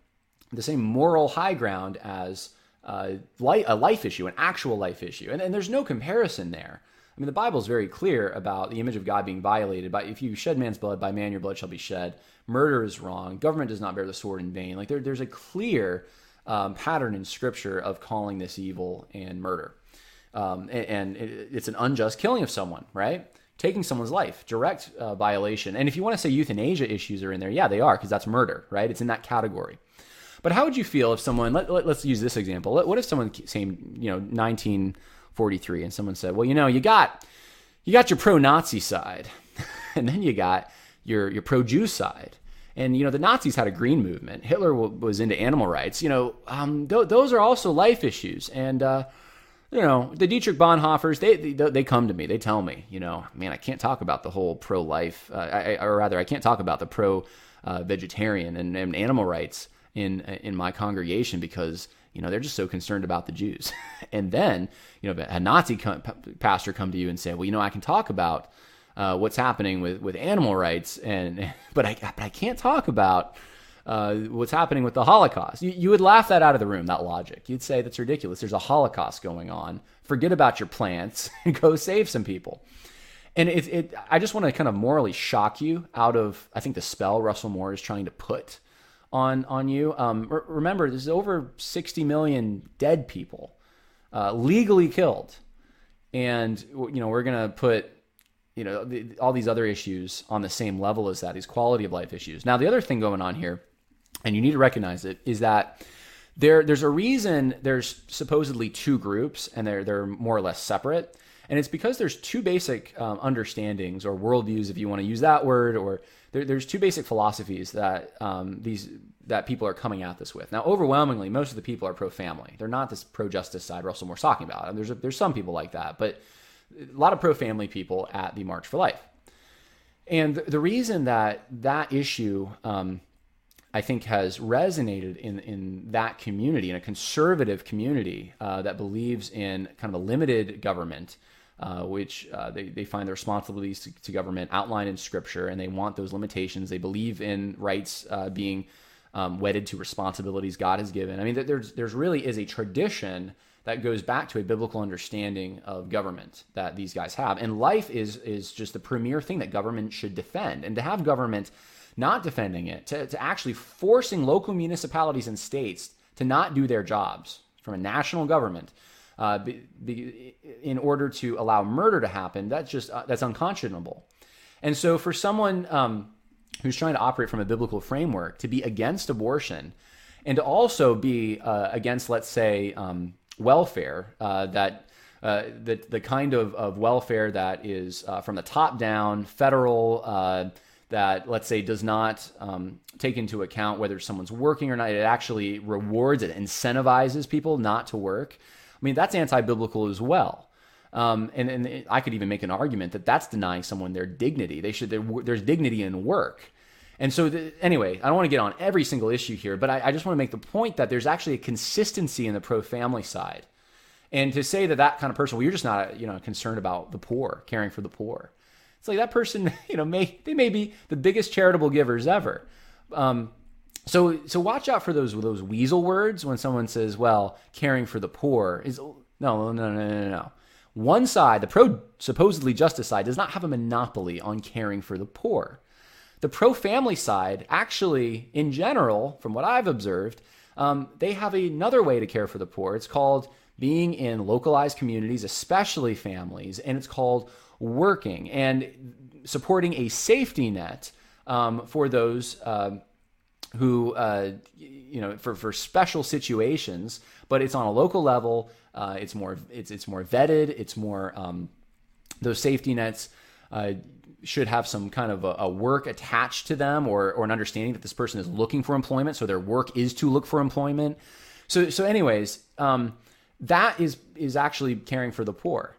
the same moral high ground as uh, a life issue, an actual life issue. And, and there's no comparison there. I mean, the Bible is very clear about the image of God being violated. By if you shed man's blood, by man your blood shall be shed. Murder is wrong. Government does not bear the sword in vain. Like there, there's a clear um, pattern in Scripture of calling this evil and murder, um, and, and, it's an unjust killing of someone, right? Taking someone's life, direct uh, violation. And if you want to say euthanasia issues are in there, yeah, they are because that's murder, right? It's in that category. But how would you feel if someone let, let us use this example. What if someone came, you know, 1943 and someone said, "Well, you know, you got you got your pro-Nazi side, and then you got your your pro-Jew side." And you know the Nazis had a green movement. Hitler w- was into animal rights. You know, um, th- those are also life issues. And uh, you know the Dietrich Bonhoeffers, they, they, they come to me. They tell me, you know, man, I can't talk about the whole pro life, uh, or rather, I can't talk about the pro uh, vegetarian and, and animal rights in in my congregation because you know they're just so concerned about the Jews. and then you know a Nazi pastor come to you and say, well, you know, I can talk about uh, what's happening with with animal rights, and but I but I can't talk about. Uh, what's happening with the Holocaust? You, you would laugh that out of the room. That logic. You'd say that's ridiculous. There's a Holocaust going on. Forget about your plants and go save some people. And it, it I just want to kind of morally shock you out of I think the spell Russell Moore is trying to put on on you. Um, re- remember, there's over 60 million dead people uh, legally killed, and you know we're gonna put you know the, all these other issues on the same level as that. These quality of life issues. Now, the other thing going on here, and you need to recognize it, is that there there's a reason there's supposedly two groups, and they're they're more or less separate. And it's because there's two basic um, understandings or worldviews, if you want to use that word, or there, there's two basic philosophies that um, these that people are coming at this with. Now, overwhelmingly, most of the people are pro-family. They're not this pro-justice side Russell Moore's talking about. And there's a, there's some people like that, but a lot of pro-family people at the March for Life. And the reason that that issue, um, I think, has resonated in in that community, in a conservative community uh, that believes in kind of a limited government uh, which uh, they, they find the responsibilities to, to, government outlined in scripture and they want those limitations. They believe in rights uh, being um, wedded to responsibilities God has given. I mean, there's, there's really is a tradition that goes back to a biblical understanding of government that these guys have. And life is, is just the premier thing that government should defend. And to have government not defending it, to, to actually forcing local municipalities and states to not do their jobs from a national government uh, be, be, in order to allow murder to happen, that's just uh, that's unconscionable. And so, for someone um, who's trying to operate from a biblical framework to be against abortion, and to also be uh, against, let's say, um, welfare uh, that. Uh, the, the kind of, of welfare that is from the top down, federal, that let's say does not um, take into account whether someone's working or not. It actually rewards, it incentivizes people not to work. I mean, that's anti biblical as well. Um, and, and I could even make an argument that that's denying someone their dignity. They should there's dignity in work. And so, the, anyway, I don't want to get on every single issue here, but I, I just want to make the point that there's actually a consistency in the pro family side. And to say that that kind of person, well, you're just not, you know, concerned about the poor, caring for the poor. It's like that person, you know, may they may be the biggest charitable givers ever. Um, so so watch out for those those weasel words when someone says, "Well, caring for the poor is no no no no no no." One side, the pro supposedly justice side, does not have a monopoly on caring for the poor. The pro family side, actually, in general, from what I've observed, um, they have another way to care for the poor. It's called being in localized communities, especially families, and it's called working and supporting a safety net um, for those uh, who, uh, you know, for, for special situations, but it's on a local level. Uh, it's more it's it's more vetted. It's more um, those safety nets uh, should have some kind of a, a, work attached to them, or or an understanding that this person is looking for employment. So their work is to look for employment. So so anyways, um, that is is actually caring for the poor,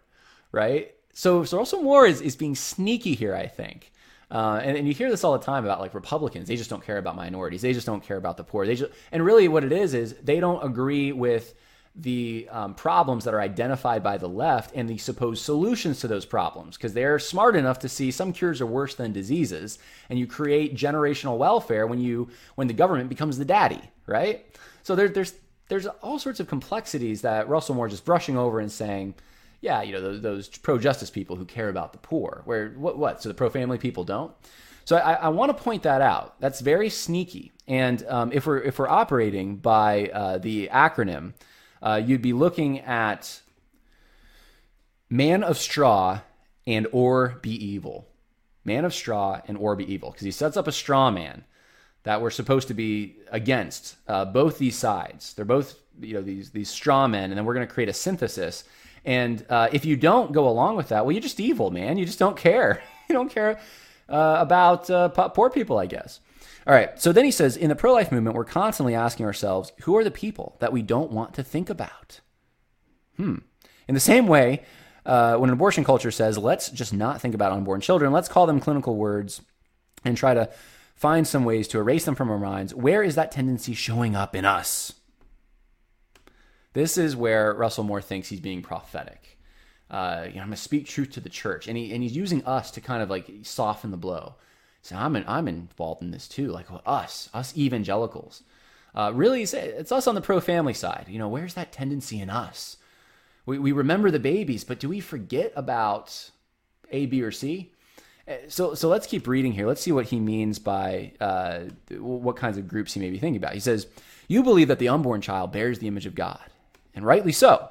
right? So so Russell Moore is is being sneaky here, I think. Uh, and, and, you hear this all the time about like Republicans. They just don't care about minorities. They just don't care about the poor. They just, and really what it is is they don't agree with the um, problems that are identified by the left and the supposed solutions to those problems because they're smart enough to see some cures are worse than diseases and you create generational welfare when you when the government becomes the daddy right so there, there's there's all sorts of complexities that russell moore is just brushing over and saying yeah, you know, those, those pro justice people who care about the poor. Where what what? So the pro family people don't. So I, I want to point that out. That's very sneaky. And um, if we're if we're operating by uh, the acronym, uh, you'd be looking at man of straw and or be evil. Man of straw and or be evil, because he sets up a straw man that we're supposed to be against uh, both these sides. They're both you know these these straw men, and then we're going to create a synthesis and uh, if you don't go along with that, well, you're just evil, man. You just don't care. you don't care uh, about uh, poor people, I guess. All right. So then he says, in the pro life movement, we're constantly asking ourselves, who are the people that we don't want to think about? Hmm. In the same way, uh, when an abortion culture says, let's just not think about unborn children, let's call them clinical words and try to find some ways to erase them from our minds, where is that tendency showing up in us? This is where Russell Moore thinks he's being prophetic. Uh, you know, I'm to speak truth to the church, and he and he's using us to kind of like soften the blow. So I'm in, I'm involved in this too, like us, us evangelicals. Uh, really, it's us on the pro family side. You know, where's that tendency in us? We we remember the babies, but do we forget about A, B, or C? Uh, so so let's keep reading here. Let's see what he means by uh, what kinds of groups he may be thinking about. He says, "You believe that the unborn child bears the image of God." And rightly so.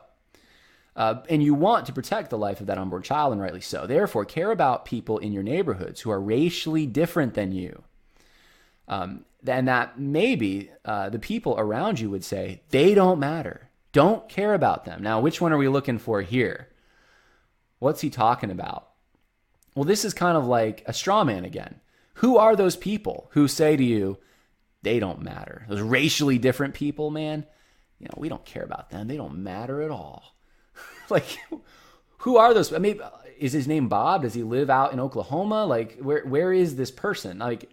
Uh, and you want to protect the life of that unborn child, and rightly so. Therefore, care about people in your neighborhoods who are racially different than you. Um, and that maybe uh, the people around you would say, they don't matter. Don't care about them. Now, which one are we looking for here? What's he talking about? Well, this is kind of like a straw man again. Who are those people who say to you, they don't matter? Those racially different people, man you know, we don't care about them. They don't matter at all. like, who are those? I mean, is his name Bob? Does he live out in Oklahoma? Like, where where is this person? Like,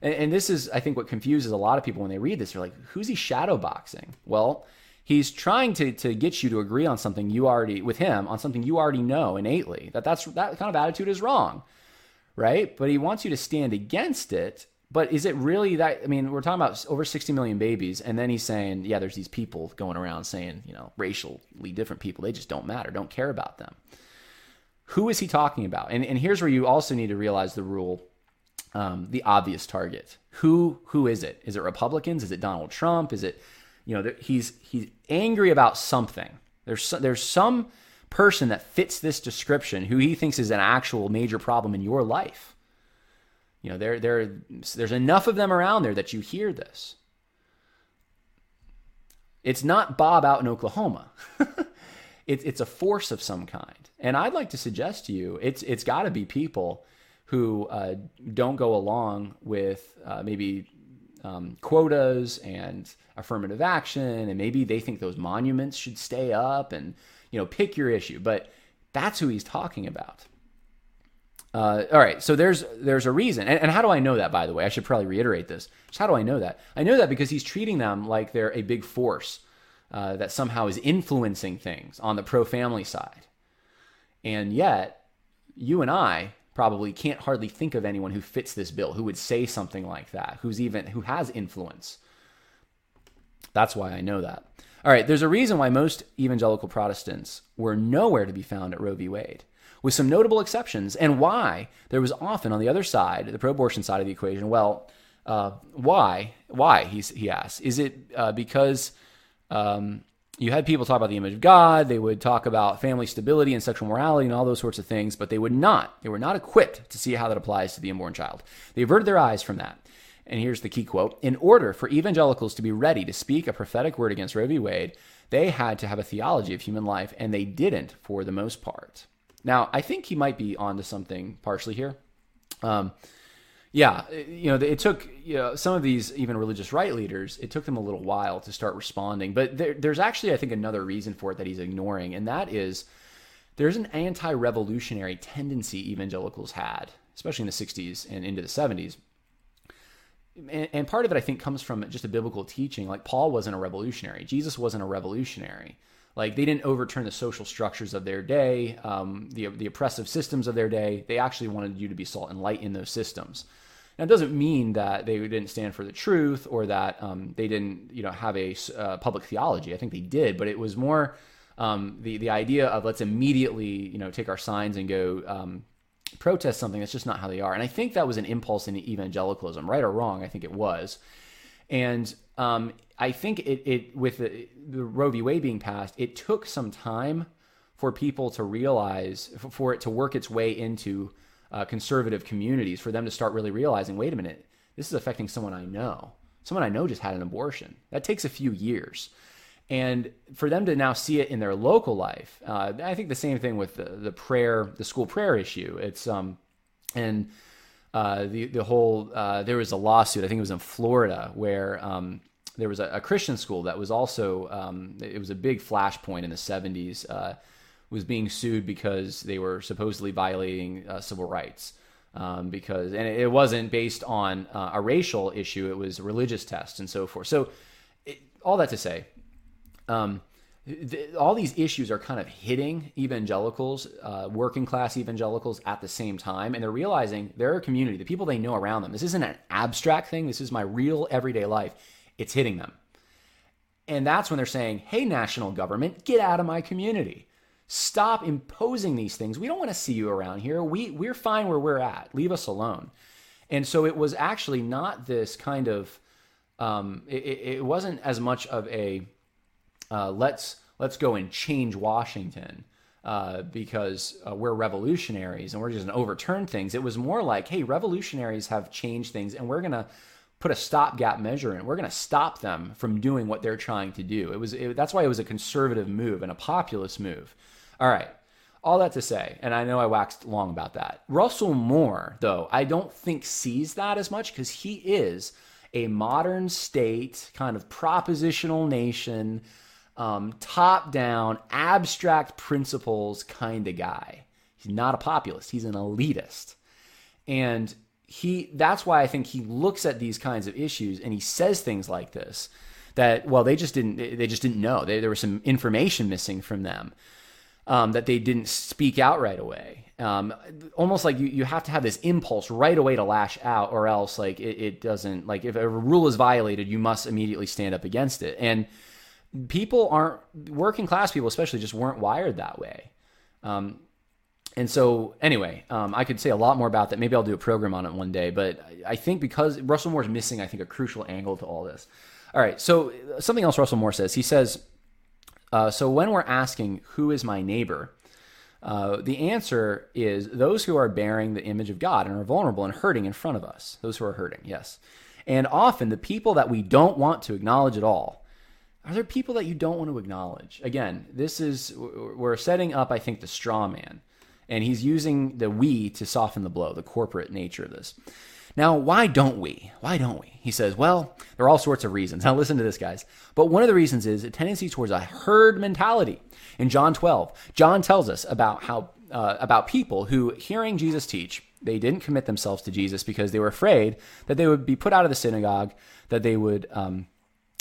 and, and this is, I think, what confuses a lot of people when they read this. They're like, who's he shadowboxing? Well, he's trying to to get you to agree on something you already with him on something you already know innately. That that's that kind of attitude is wrong, right? But he wants you to stand against it but is it really that? I mean, we're talking about over 60 million babies, and then he's saying, yeah, there's these people going around saying, you know, racially different people. They just don't matter, don't care about them. Who is he talking about? And, and here's where you also need to realize the rule um, the obvious target. Who who is it? Is it Republicans? Is it Donald Trump? Is it, you know, he's he's angry about something. There's there's some person that fits this description who he thinks is an actual major problem in your life you know, there, there, there's enough of them around there that you hear this. It's not Bob out in Oklahoma. it, it's a force of some kind. And I'd like to suggest to you, it's it's got to be people who uh, don't go along with uh, maybe um, quotas and affirmative action, and maybe they think those monuments should stay up, and you know, pick your issue. But That's who he's talking about. Uh, all right, so there's there's a reason, and, and, how do I know that? By the way, I should probably reiterate this. Just how do I know that? I know that because he's treating them like they're a big force uh, that somehow is influencing things on the pro family side, and yet you and I probably can't hardly think of anyone who fits this bill who would say something like that, who's even who has influence. That's why I know that. All right, there's a reason why most evangelical Protestants were nowhere to be found at Roe v. Wade with some notable exceptions, and why there was often on the other side, the pro abortion side of the equation, well, uh, why? Why? He's, he asks. Is it uh, because um, you had people talk about the image of God, they would talk about family stability and sexual morality and all those sorts of things, but they would not, they were not equipped to see how that applies to the unborn child. They averted their eyes from that. And here's the key quote In order for evangelicals to be ready to speak a prophetic word against Roe v. Wade, they had to have a theology of human life, and they didn't for the most part. Now, I think he might be onto something partially here. Um, yeah, you know, it took you know, some of these even religious right leaders. It took them a little while to start responding, but there, there's actually, I think, another reason for it that he's ignoring, and that is there's an anti-revolutionary tendency evangelicals had, especially in the '60s and into the '70s. And, and part of it, I think, comes from just a biblical teaching. Like Paul wasn't a revolutionary, Jesus wasn't a revolutionary. Like they didn't overturn the social structures of their day, um, the the oppressive systems of their day. They actually wanted you to be salt and light in those systems. Now, it doesn't mean that they didn't stand for the truth or that um, they didn't, you know, have a uh, public theology. I think they did, but it was more um, the the idea of let's immediately, you know, take our signs and go um, protest something. That's just not how they are. And I think that was an impulse in evangelicalism, right or wrong. I think it was. And um, I think it, it with the, the Roe v. Wade being passed, it took some time for people to realize, for it to work its way into uh, conservative communities, for them to start really realizing, wait a minute, this is affecting someone I know. Someone I know just had an abortion. That takes a few years. And for them to now see it in their local life, uh, I think the same thing with the, the prayer, the school prayer issue. It's um, and uh, the the whole uh, there was a lawsuit. I think it was in Florida where um, there was a, a, Christian school that was also um, it was a big flashpoint in the 70s. Uh, was being sued because they were supposedly violating uh, civil rights. Um, because and it wasn't based on uh, a racial issue; it was religious test and so forth. So, it, all that to say, um, all these issues are kind of hitting evangelicals, uh, working class evangelicals at the same time, and they're realizing their community, the people they know around them. This isn't an abstract thing. This is my real everyday life. It's hitting them, and that's when they're saying, "Hey, national government, get out of my community. Stop imposing these things. We don't want to see you around here. We we're fine where we're at. Leave us alone." And so it was actually not this kind of. Um, it, it wasn't as much of a uh, let's let's go and change Washington uh, because uh, we're revolutionaries and we're just going to overturn things. It was more like, hey, revolutionaries have changed things, and we're going to put a stopgap measure in. We're going to stop them from doing what they're trying to do. It was it, that's why it was a conservative move and a populist move. All right. All that to say, and I know I waxed long about that. Russell Moore, though, I don't think sees that as much because he is a modern state, kind of propositional nation um, top down, abstract principles kind of guy. He's not a populist, he's an elitist. And he that's why I think he looks at these kinds of issues and he says things like this that well they just didn't they just didn't know. They, there was some information missing from them um, that they didn't speak out right away. Um, almost like you, you have to have this impulse right away to lash out or else like it, it doesn't like if a rule is violated you must immediately stand up against it. And people aren't working class people especially just weren't wired that way. Um, and so anyway um, i could say a lot more about that. Maybe i'll do a program on it one day but i think because russell moore's missing i think a crucial angle to all this. All right so something else russell moore says. He says uh, so when we're asking who is my neighbor? Uh, the answer is those who are bearing the image of god and are vulnerable and hurting in front of us. Those who are hurting yes. And often the people that we don't want to acknowledge at all are there people that you don't want to acknowledge? Again, this is we're setting up, I think, the straw man, and he's using the we to soften the blow, the corporate nature of this. Now, why don't we? Why don't we? He says, well, there are all sorts of reasons. Now, listen to this, guys. But one of the reasons is a tendency towards a herd mentality. In John 12, John tells us about how uh, about people who, hearing Jesus teach, they didn't commit themselves to Jesus because they were afraid that they would be put out of the synagogue, that they would um,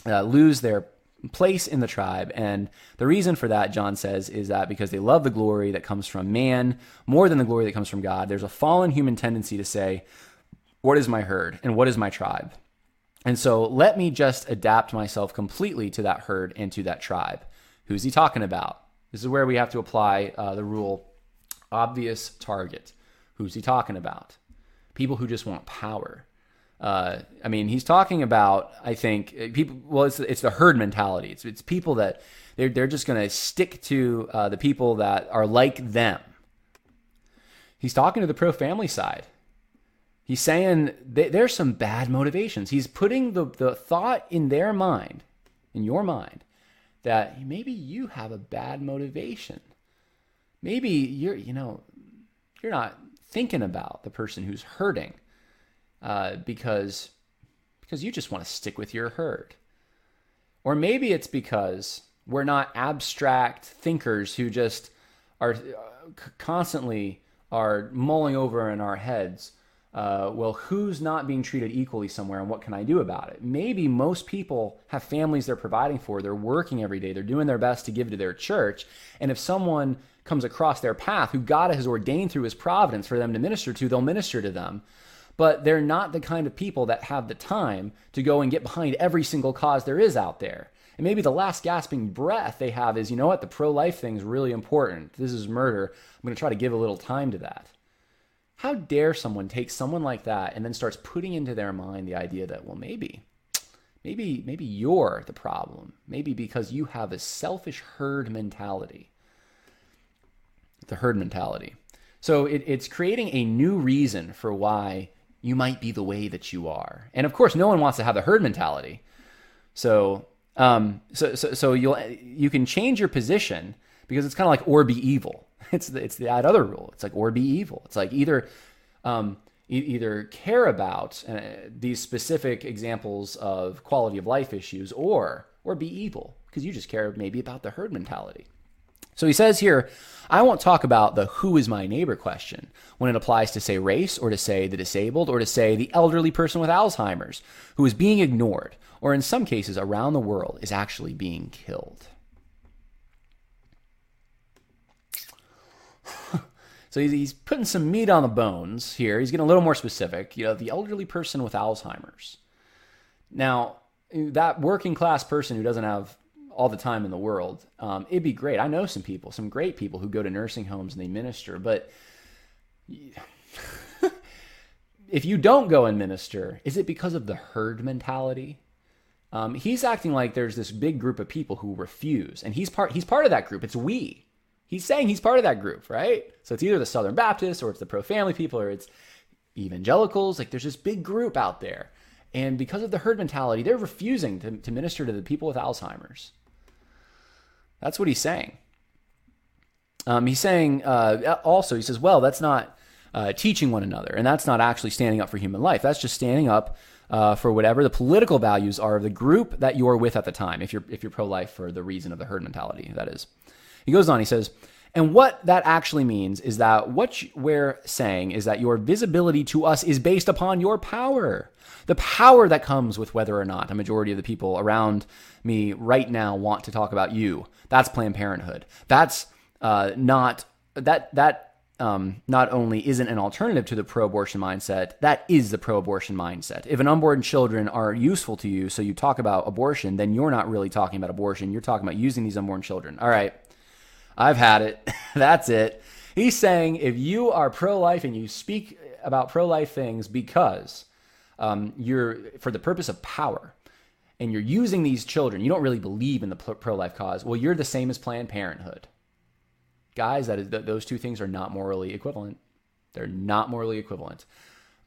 uh, lose their place in the tribe. And the reason for that, John says, is that because they love the glory that comes from man more than the glory that comes from God. There's a fallen human tendency to say, What is my herd and what is my tribe? And so let me just adapt myself completely to that herd and to that tribe. Who's he talking about? This is where we have to apply uh, the rule obvious target. Who's he talking about? People who just want power. Uh, I mean, he's talking about, I think, uh, people. Well, it's it's the herd mentality. It's it's people that they're they're just going to stick to uh, the people that are like them. He's talking to the pro family side. He's saying there's some bad motivations. He's putting the, the thought in their mind, in your mind, that maybe you have a bad motivation. Maybe you're, you know, you're not thinking about the person who's hurting uh, because because you just want to stick with your herd. Or maybe it's because we're not abstract thinkers who just are constantly are mulling over in our heads. Uh, well, who's not being treated equally somewhere, and what can I do about it? Maybe most people have families they're providing for. They're working every day. They're doing their best to give to their church. And if someone comes across their path who God has ordained through His providence for them to minister to, they'll minister to them but they're not the kind of people that have the time to go and get behind every single cause there is out there. And maybe the last gasping breath they have is, you know what, the pro life thing is really important. This is murder. I'm going to try to give a little time to that. How dare someone take someone like that and then starts putting into their mind the idea that, well, maybe, maybe, maybe you're the problem. Maybe because you have a selfish herd mentality. The herd mentality. So it, it's creating a new reason for why you might be the way that you are. And of course, no one wants to have the herd mentality. So, um, so, so, so you'll you can change your position because it's kind of like or be evil. It's the, it's that other rule. It's like or be evil. It's like either um, e- either care about uh, these specific examples of quality of life issues or or be evil because you just care maybe about the herd mentality. So he says here, I won't talk about the who is my neighbor question when it applies to say race or to say the disabled or to say the elderly person with Alzheimer's who is being ignored or in some cases around the world is actually being killed. so he's putting some meat on the bones here. He's getting a little more specific. You know, the elderly person with Alzheimer's. Now, that working class person who doesn't have all the time in the world. Um, it'd be great. I know some people, some great people who go to nursing homes and they minister, but if you don't go and minister, is it because of the herd mentality? Um, he's acting like there's this big group of people who refuse, and he's part. He's part of that group. It's we. He's saying he's part of that group, right? So it's either the Southern Baptists or it's the pro-family people or it's evangelicals. Like there's this big group out there, and because of the herd mentality, they're refusing to, to minister to the people with Alzheimer's. That's what he's saying. Um, he's saying uh, also, he says, well, that's not uh, teaching one another, and that's not actually standing up for human life. That's just standing up uh, for whatever the political values are of the group that you're with at the time. If you're if you're pro-life for the reason of the herd mentality, that is. He goes on. He says, and what that actually means is that what we're saying is that your visibility to us is based upon your power. The power that comes with whether or not a majority of the people around me right now want to talk about you. That's Planned Parenthood. That's uh, not that that um, not only isn't an alternative to the pro-abortion mindset, that is the pro-abortion mindset. If an unborn children are useful to you, so you talk about abortion, then you're not really talking about abortion. You're talking about using these unborn children. All right, I've had it. That's it. He's saying if you are pro-life and you speak about pro-life things because um, you're for the purpose of power, and you're using these children, you don't really believe in the pro life cause, well, you're the same as Planned Parenthood. Guys, that is, th- those two things are not morally equivalent. They're not morally equivalent.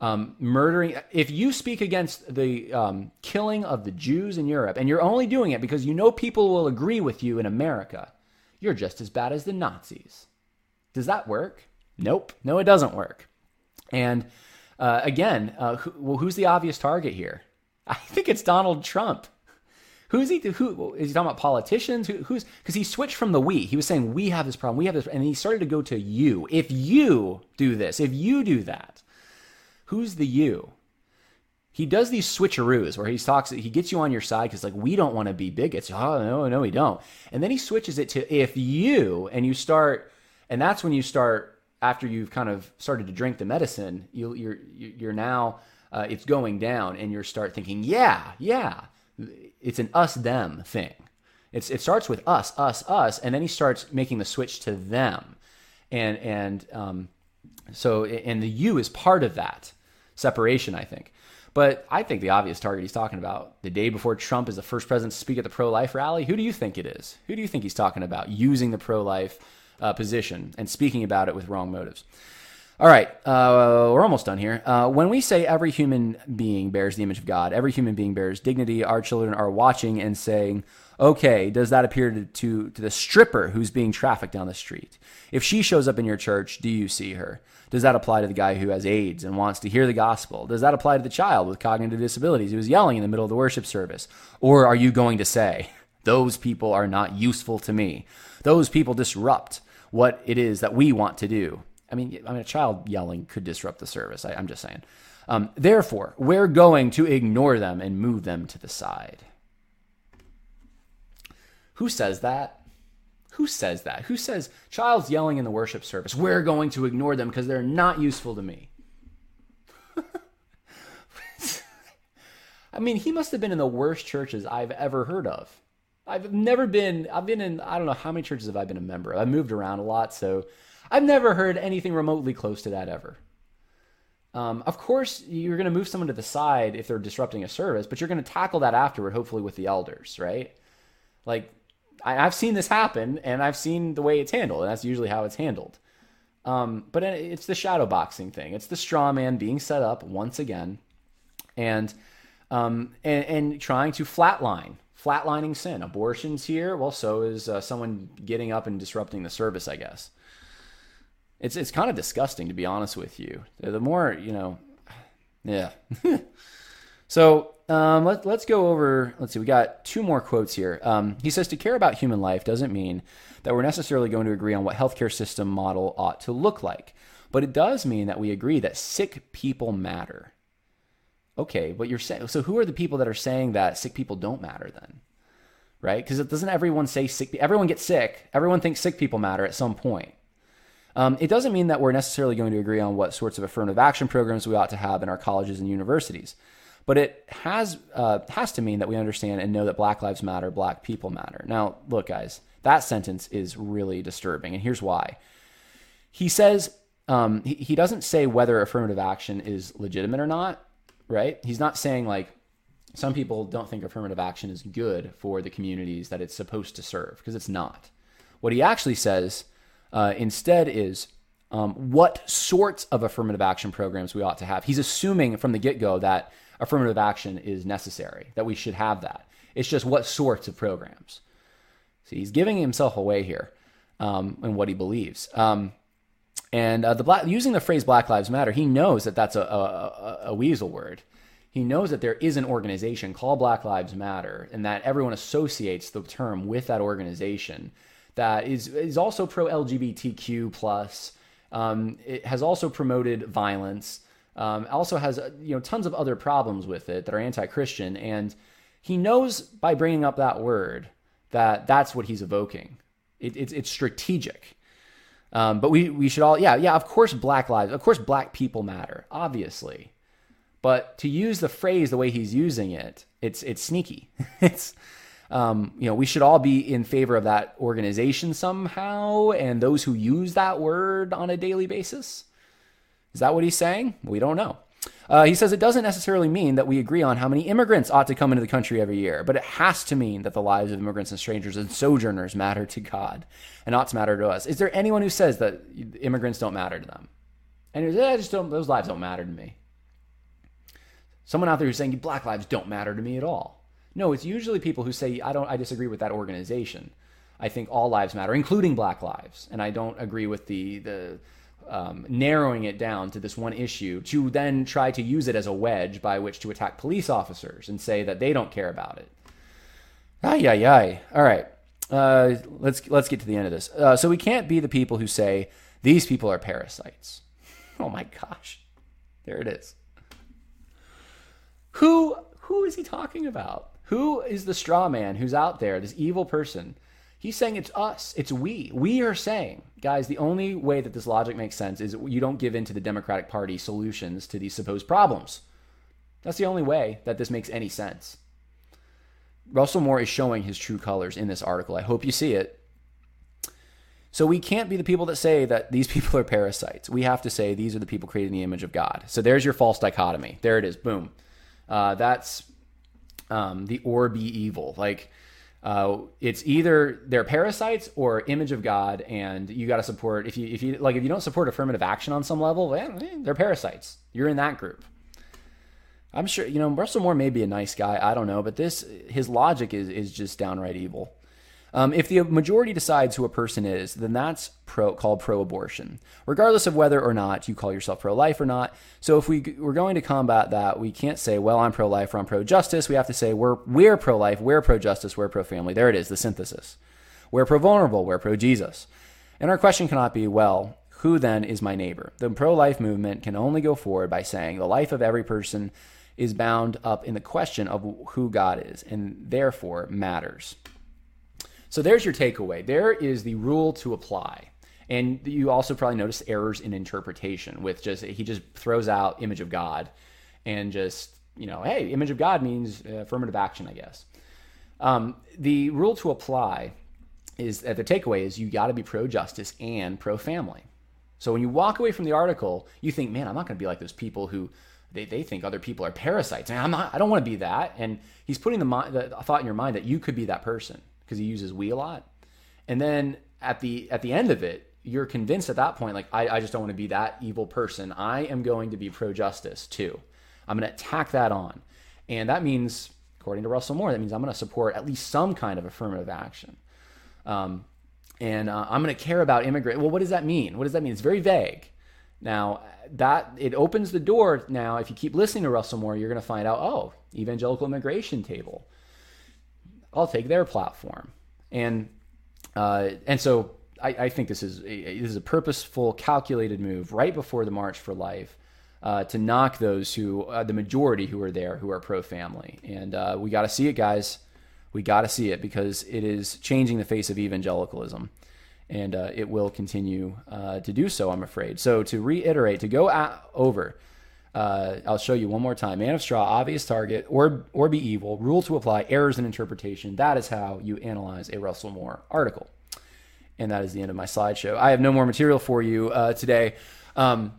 Um, murdering, if you speak against the um, killing of the Jews in Europe, and you're only doing it because you know people will agree with you in America, you're just as bad as the Nazis. Does that work? Nope. No, it doesn't work. And Uh, again, uh, who, well, who's the obvious target here? I think it's Donald Trump. Who's he? Who is he talking about? Politicians? Who, who's because he switched from the we. He was saying we have this problem, we have this, and he started to go to you. If you do this, if you do that, who's the you? He does these switcheroos where he talks, he gets you on your side because like we don't want to be bigots. Oh no, no, we don't. And then he switches it to if you, and you start, and that's when you start after you've kind of started to drink the medicine. You, you're you're now uh, it's going down, and you start thinking, yeah, yeah it's an us them thing. It's, it starts with us, us, us, and then he starts making the switch to them, and and um, so and the you is part of that separation, I think. But I think the obvious target he's talking about the day before Trump is the first president to speak at the pro-life rally. Who do you think it is? Who do you think he's talking about using the pro-life uh, position and speaking about it with wrong motives? All right, uh, we're almost done here. Uh, when we say every human being bears the image of God, every human being bears dignity, our children are watching and saying, okay, does that appear to, to, to, the stripper who's being trafficked down the street? If she shows up in your church, do you see her? Does that apply to the guy who has AIDS and wants to hear the gospel? Does that apply to the child with cognitive disabilities who is yelling in the middle of the worship service? Or are you going to say, those people are not useful to me? Those people disrupt what it is that we want to do. I mean, I mean, a child yelling could disrupt the service. I, am just saying. Um, therefore, we're going to ignore them and move them to the side. Who says that? Who says that? Who says child's yelling in the worship service? We're going to ignore them because they're not useful to me. I mean, he must have been in the worst churches I've ever heard of. I've never been. I've been in. I don't know how many churches have I been a member. of. I've moved around a lot, so I've never heard anything remotely close to that ever. Um, of course, you're going to move someone to the side if they're disrupting a service, but you're going to tackle that afterward, hopefully with the elders, right? Like, I, have seen this happen, and I've seen the way it's handled, and that's usually how it's handled. Um, but it's the shadow boxing thing. It's the straw man being set up once again, and um, and, and trying to flatline, flatlining sin. Abortions here. Well, so is uh, someone getting up and disrupting the service, I guess. It's it's kind of disgusting to be honest with you. The more you know, yeah. so um, let, let's go over. Let's see. We got two more quotes here. Um, he says to care about human life doesn't mean that we're necessarily going to agree on what healthcare system model ought to look like, but it does mean that we agree that sick people matter. Okay, but you're saying so. Who are the people that are saying that sick people don't matter then? Right? Because it doesn't everyone say sick? Everyone gets sick. Everyone thinks sick people matter at some point. Um, it doesn't mean that we're necessarily going to agree on what sorts of affirmative action programs we ought to have in our colleges and universities, but it has uh, has to mean that we understand and know that Black Lives Matter, Black people matter. Now, look, guys, that sentence is really disturbing, and here's why. He says um, he, he doesn't say whether affirmative action is legitimate or not, right? He's not saying like some people don't think affirmative action is good for the communities that it's supposed to serve because it's not. What he actually says uh, instead is um, what sorts of affirmative action programs we ought to have. He's assuming from the get go that affirmative action is necessary, that we should have that. It's just what sorts of programs. See, he's giving himself away here um, in what he believes. Um, and uh, the black, using the phrase Black Lives Matter, he knows that that's a, a, a weasel word. He knows that there is an organization called Black Lives Matter and that everyone associates the term with that organization that is is also pro LGBTQ plus. Um, it has also promoted violence. Um, also has you know tons of other problems with it that are anti-Christian, and he knows by bringing up that word that that's what he's evoking. It, it's it's strategic. Um, but we we should all yeah yeah of course black lives of course black people matter obviously, but to use the phrase the way he's using it, it's it's sneaky. it's um, you know, we should all be in favor of that organization somehow and those who use that word on a daily basis. Is that what he's saying? We don't know. Uh, he says it doesn't necessarily mean that we agree on how many immigrants ought to come into the country every year, but it has to mean that the lives of immigrants and strangers and sojourners matter to God and ought to matter to us. Is there anyone who says that immigrants don't matter to them? And says, eh, just don't, those lives don't matter to me. Someone out there who's saying black lives don't matter to me at all. No, it's usually people who say, I don't, I disagree with that organization. I think all lives matter, including black lives. And I don't agree with the, the um, narrowing it down to this one issue to then try to use it as a wedge by which to attack police officers and say that they don't care about it. Ay, ay, ay. All right. Uh, let's let's get to the end of this. Uh, so we can't be the people who say these people are parasites. Oh my gosh, there it is. Who who is he talking about? Who is the straw man who's out there? This evil person. He's saying it's us. It's we. We are saying, guys, the only way that this logic makes sense is you don't give in to the Democratic Party solutions to these supposed problems. That's the only way that this makes any sense. Russell Moore is showing his true colors in this article. I hope you see it. So we can't be the people that say that these people are parasites. We have to say these are the people created in the image of God. So there's your false dichotomy. There it is. Boom. Uh, that's um, the or be evil. Like uh, it's either they're parasites or image of God, and you got to support. If you if you like if you don't support affirmative action on some level, well, they're parasites. You're in that group. I'm sure you know Russell Moore may be a nice guy. I don't know, but this his logic is is just downright evil. Um, if the majority decides who a person is, then that's pro, called pro-abortion, regardless of whether or not you call yourself pro-life or not. So if we we're going to combat that, we can't say, "Well, I'm pro-life" or "I'm pro-justice." We have to say, "We're we're pro-life, we're pro-justice, we're pro-family." There it is, the synthesis. We're pro-vulnerable, we're pro-Jesus, and our question cannot be, "Well, who then is my neighbor?" The pro-life movement can only go forward by saying the life of every person is bound up in the question of who God is and therefore matters. So there's your takeaway. There is the rule to apply. And you also probably notice errors in interpretation with just, he just throws out image of God and just, you know, hey, image of God means affirmative action, I guess. Um, the rule to apply is uh, the takeaway is you got to be pro justice and pro family. So when you walk away from the article, you think, man, I'm not going to be like those people who they, they think other people are parasites. And I'm not, I don't want to be that. And he's putting the, the thought in your mind that you could be that person because he uses we a lot. And then at the at the end of it, you're convinced at that point, like I, I just don't want to be that evil person. I am going to be pro justice too. I'm going to tack that on, and that means, according to Russell Moore, that means I'm going to support at least some kind of affirmative action. Um, and uh, I'm going to care about immigrant. Well, what does that mean? What does that mean? It's very vague. Now that it opens the door. Now, if you keep listening to Russell Moore, you're going to find out, oh, evangelical immigration table. I'll take their platform. And uh, and so I, I, think this is a, this is a purposeful, calculated move right before the March for Life uh, to knock those who uh, the majority who are there who are pro family. And uh, we got to see it, guys. We got to see it because it is changing the face of evangelicalism. And uh, it will continue uh, to do so, I'm afraid. So, to reiterate, to go at, over uh, I'll show you one more time. Man of straw, obvious target, or or be evil. Rule to apply. Errors in interpretation. That is how you analyze a Russell Moore article. And that is the end of my slideshow. I have no more material for you uh, today. Um,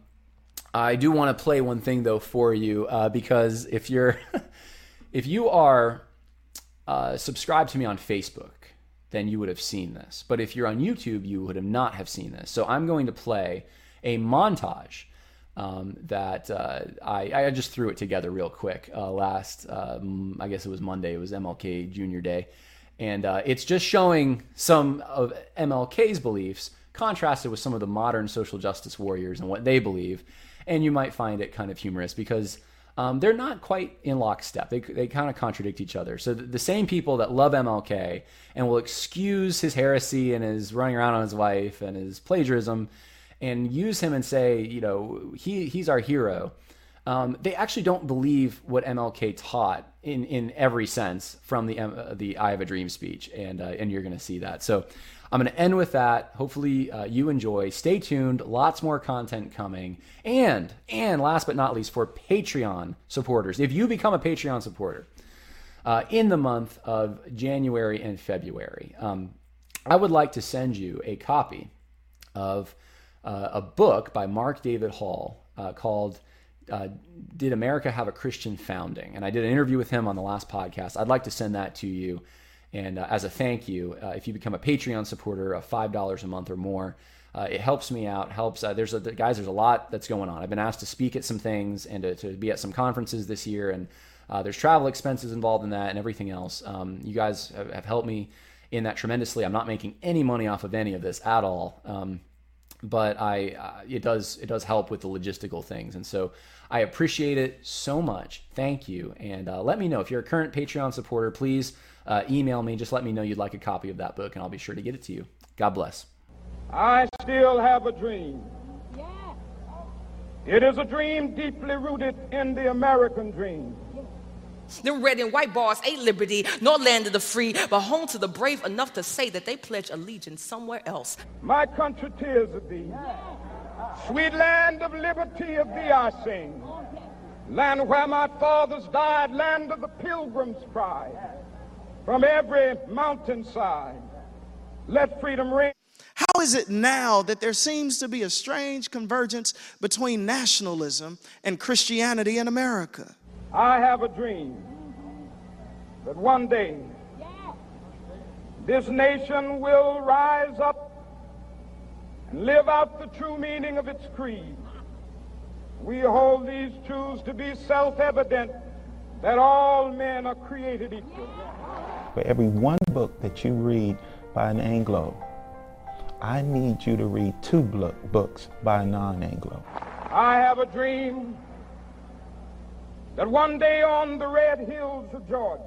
I do want to play one thing though for you uh, because if you're if you are uh, subscribed to me on Facebook, then you would have seen this. But if you're on YouTube, you would have not have seen this. So I'm going to play a montage um, that uh, I, I just threw it together real quick uh, last, um, I guess it was Monday, it was MLK Junior Day. And uh, it's just showing some of MLK's beliefs contrasted with some of the modern social justice warriors and what they believe. And you might find it kind of humorous because um, they're not quite in lockstep. They, they kind of contradict each other. So the, the, same people that love MLK and will excuse his heresy and his running around on his wife and his plagiarism and use him and say, you know, he he's our hero. Um, they actually don't believe what MLK taught in, in every sense from the uh, the I Have a Dream speech, and uh, and you're going to see that. So I'm going to end with that. Hopefully uh, you enjoy. Stay tuned. Lots more content coming, and and last but not least, for Patreon supporters, if you become a Patreon supporter uh, in the month of January and February, um, I would like to send you a copy of uh, a book by Mark David Hall uh, called uh, Did America Have a Christian Founding? And I did an interview with him on the last podcast. I'd like to send that to you. And uh, as a thank you, uh, if you become a Patreon supporter of $5 a month or more, uh, it helps me out. Helps. there's a, guys. There's a lot that's going on. I've been asked to speak at some things and to, to be at some conferences this year, and there's travel expenses involved in that and everything else. Um, you guys have, have, helped me in that tremendously. I'm not making any money off of any of this at all. Um, but I uh, it does it does help with the logistical things, and so I appreciate it so much. Thank you, and uh, let me know if you're a current Patreon supporter. Please uh, email me. Just let me know you'd like a copy of that book, and I'll be sure to get it to you. God bless. I still have a dream. It is a dream deeply rooted in the American dream. Them red and white bars ain't liberty, nor land of the free, but home to the brave enough to say that they pledge allegiance somewhere else. My country tears of thee. Sweet land of liberty of thee I sing. Land where my fathers died, land of the pilgrim's pride. From every mountainside, let freedom ring. How is it now that there seems to be a strange convergence between nationalism and Christianity in America? I have a dream that one day this nation will rise up and live out the true meaning of its creed. We hold these truths to be self evident that all men are created equal. For every one book that you read by an Anglo, I need you to read two books by a non Anglo. I have a dream that one day on the red hills of Georgia,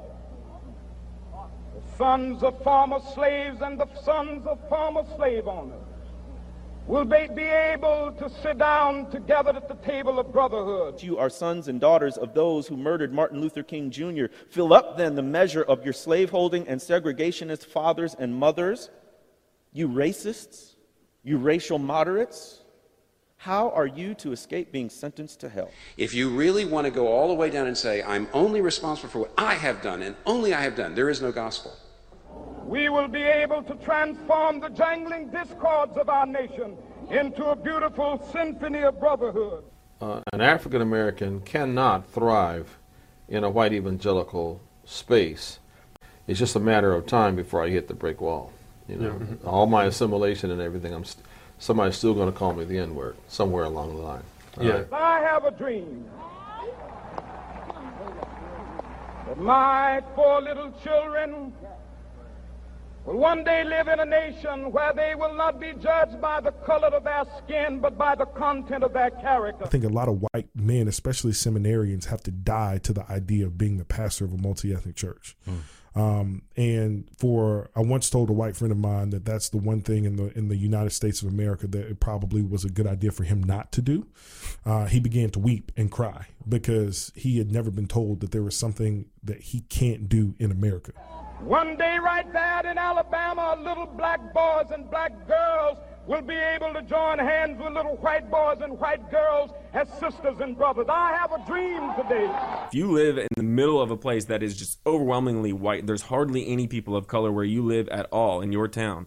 the sons of former slaves and the sons of former slave owners will be able to sit down together at the table of brotherhood. You are sons and daughters of those who murdered Martin Luther King Jr. Fill up then the measure of your slaveholding and segregationist fathers and mothers you racists, you racial moderates, how are you to escape being sentenced to hell? If you really want to go all the way down and say, I'm only responsible for what I have done and only I have done, there is no gospel. We will be able to transform the jangling discords of our nation into a beautiful symphony of brotherhood. Uh, an African American cannot thrive in a white evangelical space. It's just a matter of time before I hit the brick wall. You know, yeah. all my assimilation and everything, I'm st- somebody's still going to call me the N word somewhere along the line. yeah. Right? I have a dream that my four little children will one day live in a nation where they will not be judged by the color of their skin, but by the content of their character. I think a lot of white men, especially seminarians, have to die to the idea of being the pastor of a multi ethnic church. Mm. Um, and for I once told a white friend of mine that that's the one thing in the in the United States of America that it probably was a good idea for him not to do. Uh, he began to weep and cry because he had never been told that there was something that he can't do in America. One day, right there in Alabama, little black boys and black girls will be able to join hands with little white boys and white girls as sisters and brothers. I have a dream today. If you live in the middle of a place that is just overwhelmingly white, there's hardly any people of color where you live at all in your town.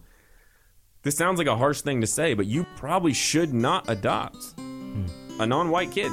This sounds like a harsh thing to say, but you probably should not adopt hmm. a non white kid.